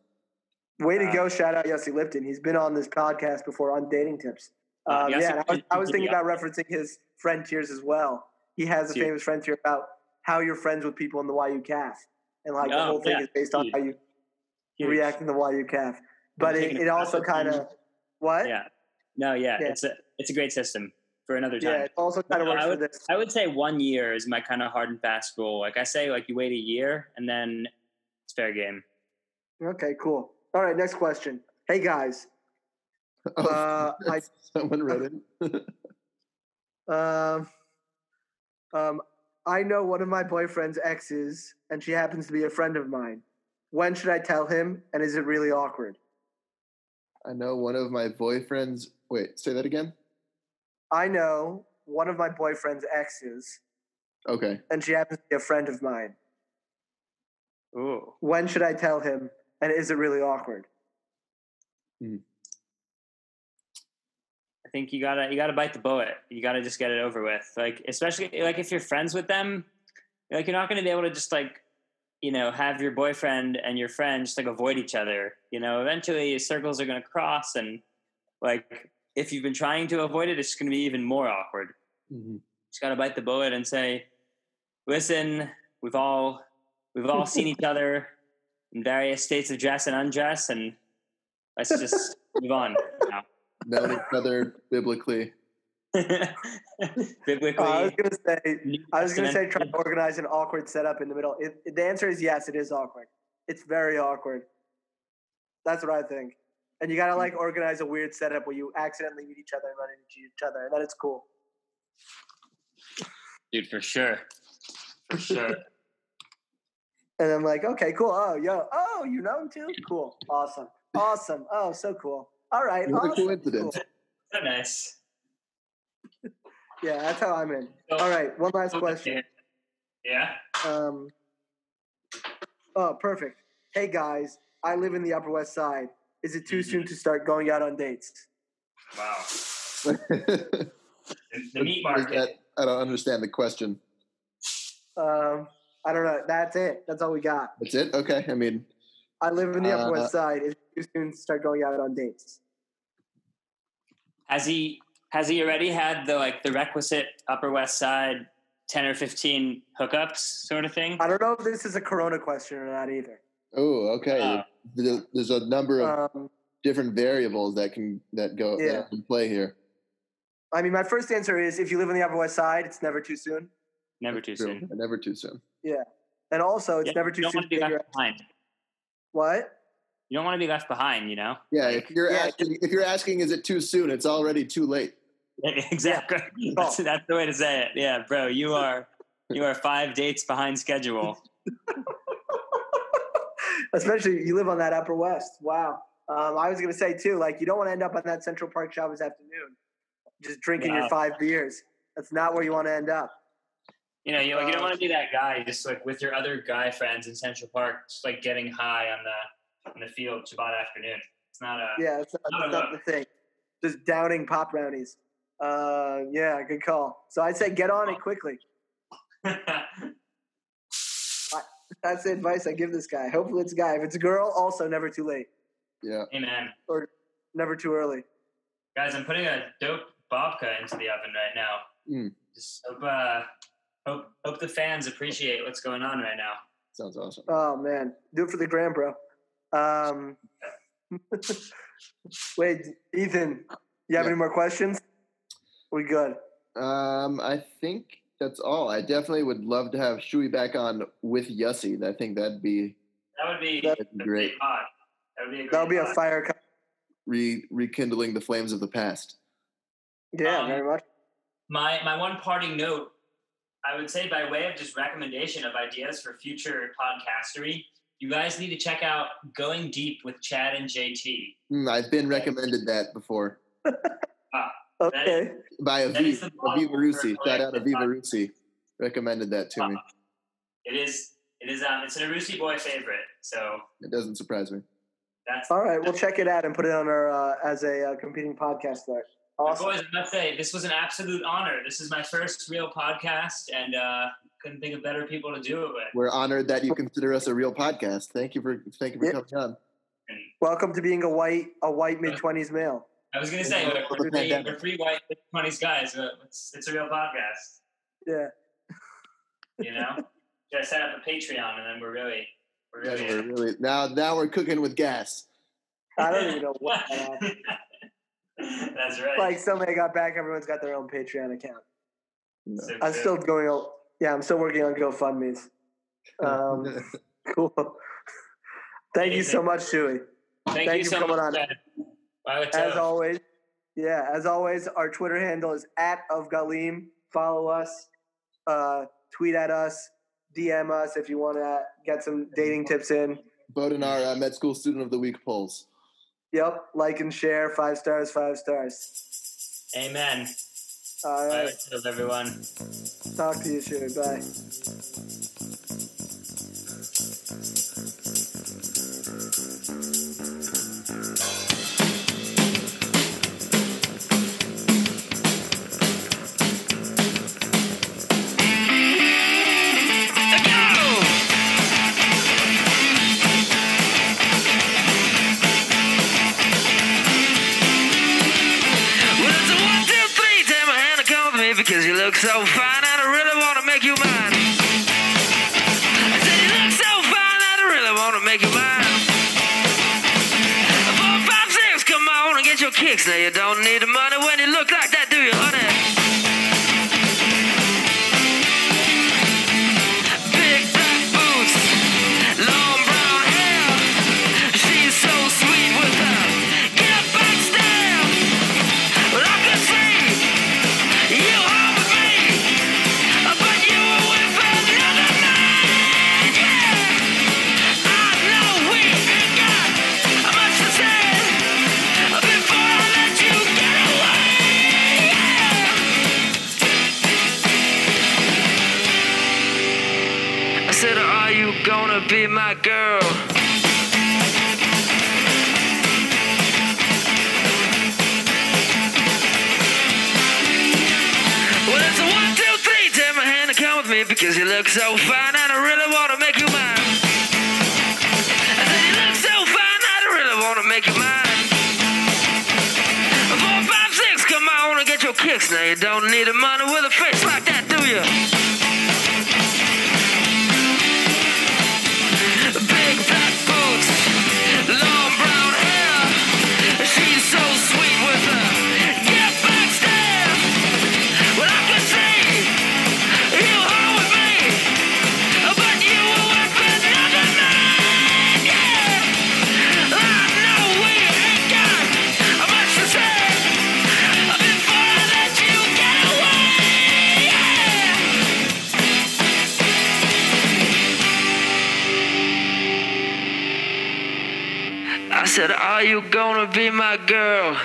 [SPEAKER 1] Way to
[SPEAKER 5] Uh,
[SPEAKER 1] go! Shout out Yossi Lipton. He's been on this podcast before on dating tips.
[SPEAKER 5] Uh,
[SPEAKER 1] Um,
[SPEAKER 5] Yossi
[SPEAKER 1] yeah, I was, I was thinking about referencing his friend tiers as well. He has a
[SPEAKER 5] Dude.
[SPEAKER 1] famous friend tier about how you're friends with people in the YU caf, and like the
[SPEAKER 5] Oh,
[SPEAKER 1] whole thing
[SPEAKER 5] yeah,
[SPEAKER 1] is based on
[SPEAKER 5] huge.
[SPEAKER 1] how you
[SPEAKER 5] Huge.
[SPEAKER 1] react in the YU caf. But it, it also kind of
[SPEAKER 5] view.
[SPEAKER 1] what?
[SPEAKER 5] Yeah. No, yeah,
[SPEAKER 1] Yeah.
[SPEAKER 5] It's a it's a great system for another time.
[SPEAKER 1] Yeah, it also kind of works
[SPEAKER 5] I
[SPEAKER 1] for
[SPEAKER 5] would,
[SPEAKER 1] this.
[SPEAKER 5] I would say one year is my kind of hard and fast rule. Like I say, like you wait a year and then it's fair game.
[SPEAKER 1] Okay, cool. All right, next question. Hey guys,
[SPEAKER 2] Oh,
[SPEAKER 1] Uh, I-
[SPEAKER 2] someone wrote in.
[SPEAKER 1] um, um, I know one of my boyfriend's exes, and she happens to be a friend of mine. When should I tell him, and is it really awkward?
[SPEAKER 2] I know one of my boyfriends. Wait, say that again.
[SPEAKER 1] I know one of my boyfriend's exes,
[SPEAKER 2] Okay.
[SPEAKER 1] and she happens to be a friend of mine.
[SPEAKER 5] Ooh.
[SPEAKER 1] When should I tell him, and is it really awkward? Mm-hmm.
[SPEAKER 5] I think you gotta you gotta bite the bullet. You gotta just get it over with. Like especially like if you're friends with them, like you're not gonna be able to just like you know have your boyfriend and your friend just like avoid each other. You know, eventually circles are gonna cross, and like if you've been trying to avoid it, it's gonna be even more awkward.
[SPEAKER 2] Mhm.
[SPEAKER 5] Just gotta bite the bullet and say, listen, we've all we've all seen each other in various states of dress and undress, and let's just move on. now.
[SPEAKER 2] Known each other biblically.
[SPEAKER 5] Biblically,
[SPEAKER 1] Uh, I was gonna say, I was gonna say, try to organize an awkward setup in the middle. It, it- the answer is yes, it is awkward. It's very awkward. That's what I think. And you gotta like organize a weird setup where you accidentally meet each other and run into each other, and then it's cool.
[SPEAKER 5] dude, for sure, for sure.
[SPEAKER 1] And I'm like, okay, cool. Oh, yo, oh, you know him too? Cool, awesome, awesome. Oh, so cool. All right,
[SPEAKER 2] What a coincidence.
[SPEAKER 1] Cool.
[SPEAKER 5] so nice.
[SPEAKER 1] Yeah, that's how I'm in.
[SPEAKER 5] So-
[SPEAKER 1] All right, one last question.
[SPEAKER 5] Yeah.
[SPEAKER 1] Um, oh, perfect. Hey guys, I live in the Upper West Side. Is it too
[SPEAKER 5] Mm-hmm.
[SPEAKER 1] soon to start going out on dates?
[SPEAKER 5] Wow.
[SPEAKER 2] the
[SPEAKER 5] The meat market.
[SPEAKER 2] I don't understand the question.
[SPEAKER 1] Um, I don't know. That's it. That's all we got.
[SPEAKER 2] That's it? Okay. I mean,
[SPEAKER 1] I live in the Upper
[SPEAKER 2] Uh,
[SPEAKER 1] West Side. Is it too soon to start going out on dates?
[SPEAKER 5] Has he has he already had the like the requisite Upper West Side ten or fifteen hookups sort of thing?
[SPEAKER 1] I don't know if this is a Corona question or not either.
[SPEAKER 2] oh, okay.
[SPEAKER 5] Uh,
[SPEAKER 2] There- There's a number of
[SPEAKER 1] Um,
[SPEAKER 2] different variables that can that go
[SPEAKER 1] Yeah.
[SPEAKER 2] that can play here.
[SPEAKER 1] I mean, my first answer is if you live on the Upper West Side, it's never too soon.
[SPEAKER 5] Never too
[SPEAKER 2] True.
[SPEAKER 5] soon.
[SPEAKER 2] Never too soon.
[SPEAKER 1] Yeah, and also, it's
[SPEAKER 5] Yeah,
[SPEAKER 1] never
[SPEAKER 5] you
[SPEAKER 1] too
[SPEAKER 5] don't
[SPEAKER 1] soon
[SPEAKER 5] want
[SPEAKER 1] to
[SPEAKER 5] to be left behind.
[SPEAKER 1] what?
[SPEAKER 5] you don't want to be left behind. You know.
[SPEAKER 2] Yeah, if you're
[SPEAKER 1] Yeah.
[SPEAKER 2] asking, if you're asking, is it too soon? It's already too late.
[SPEAKER 5] exactly. That's, that's the way to say it. Yeah, bro, you are you are five dates behind schedule.
[SPEAKER 1] Especially you live on that Upper West. Wow. Um, I was going to say too, like you don't want to end up on that Central Park Shabbos afternoon, just drinking your five beers. That's not where you want to end up.
[SPEAKER 5] You know, you like you don't
[SPEAKER 1] Uh,
[SPEAKER 5] want to be that guy just like with your other guy friends in Central Park, just like getting high on the on the field Shabbat afternoon. It's not a
[SPEAKER 1] Yeah, it's not,
[SPEAKER 5] Not
[SPEAKER 1] that's not the thing. Just downing pop brownies. Uh, yeah, good call. So I'd say get on it quickly. That's the advice I give this guy. Hopefully it's a guy. If it's a girl, also never too late
[SPEAKER 2] Yeah.
[SPEAKER 5] Amen.
[SPEAKER 1] or never too early.
[SPEAKER 5] guys, I'm putting a dope babka into the oven right now.
[SPEAKER 2] Mm.
[SPEAKER 5] Just hope uh, hope hope the fans appreciate what's going on right now.
[SPEAKER 2] Sounds awesome.
[SPEAKER 1] Oh man, do it for the gram, bro. Um, wait, Ethan, you have
[SPEAKER 2] Yeah.
[SPEAKER 1] any more questions? We good?
[SPEAKER 2] Um, I think that's all. I definitely would love to have Shuey back on with Yossi. I think that'd be
[SPEAKER 5] That would be
[SPEAKER 1] That'd
[SPEAKER 2] be
[SPEAKER 5] a
[SPEAKER 2] great.
[SPEAKER 5] great pod. That would be a
[SPEAKER 1] That'll be a fire. Co-
[SPEAKER 2] re rekindling the flames of the past.
[SPEAKER 1] yeah,
[SPEAKER 5] Um,
[SPEAKER 1] very much.
[SPEAKER 5] My my one parting note, I would say by way of just recommendation of ideas for future podcastery, you guys need to check out Going Deep with Chad and JT.
[SPEAKER 2] Mm, I've been recommended that before
[SPEAKER 1] Okay.
[SPEAKER 2] by
[SPEAKER 5] that is
[SPEAKER 2] Aviv,
[SPEAKER 5] the model
[SPEAKER 2] Aviva Rusi. Shout out
[SPEAKER 5] collective
[SPEAKER 2] Aviva Rusi. Recommended that to me.
[SPEAKER 5] It is it is um it's an Arusi boy favorite. So
[SPEAKER 2] It doesn't surprise me.
[SPEAKER 5] that's
[SPEAKER 1] All right, we'll check it out and put it on our uh, as a uh, competing podcast there.
[SPEAKER 5] But
[SPEAKER 1] Awesome.
[SPEAKER 5] boys, I must say this was an absolute honor. This is my first real podcast, and uh, couldn't think of better people to do it with.
[SPEAKER 2] We're honored that you consider us a real podcast. Thank you for thank you for
[SPEAKER 1] Yeah.
[SPEAKER 2] coming on.
[SPEAKER 1] Welcome to being a white a white mid twenties male.
[SPEAKER 5] I was gonna say we're,
[SPEAKER 2] Before
[SPEAKER 5] we're, three, we're three white twenties guys. Uh, it's, it's a real podcast,
[SPEAKER 1] Yeah.
[SPEAKER 5] you know. Should I set up a Patreon, and then we're really, we're
[SPEAKER 2] Yeah,
[SPEAKER 5] really.
[SPEAKER 2] we're really now now we're cooking with gas.
[SPEAKER 1] I don't even know what. that is.
[SPEAKER 5] That's right.
[SPEAKER 1] like somebody got back, everyone's got their own Patreon account.
[SPEAKER 2] No.
[SPEAKER 5] So
[SPEAKER 1] I'm
[SPEAKER 5] true.
[SPEAKER 1] still going. o- Yeah, I'm still working on GoFundmes. Um, cool. Thank you so much, Shuey.
[SPEAKER 5] Thank,
[SPEAKER 1] thank
[SPEAKER 5] you
[SPEAKER 1] you
[SPEAKER 5] so
[SPEAKER 1] for coming
[SPEAKER 5] much.
[SPEAKER 1] on.
[SPEAKER 5] Chad. Wow, it's
[SPEAKER 1] As always, yeah, as always, our Twitter handle is at Bat Galim. Follow us, uh, tweet at us, DM us if you want to get some dating tips in.
[SPEAKER 2] Vote in our uh, med school student of the week polls.
[SPEAKER 1] Yep, like and share. Five stars, five stars.
[SPEAKER 5] Amen.
[SPEAKER 1] All
[SPEAKER 5] Bye,
[SPEAKER 1] right,
[SPEAKER 5] what's up, everyone.
[SPEAKER 1] talk to you, soon. Bye.
[SPEAKER 6] Look so fine and I really want to make you mine. I said you look so fine and I really want to make you mine. Four, five, six, come on and get your kicks. Now you don't need the money when you look like that, look so fine and I really want to make you mine. I said you look so fine and I really want to make you mine. Four, five, six, come on and get your kicks. Now you don't need the money with a face you gonna be my girl?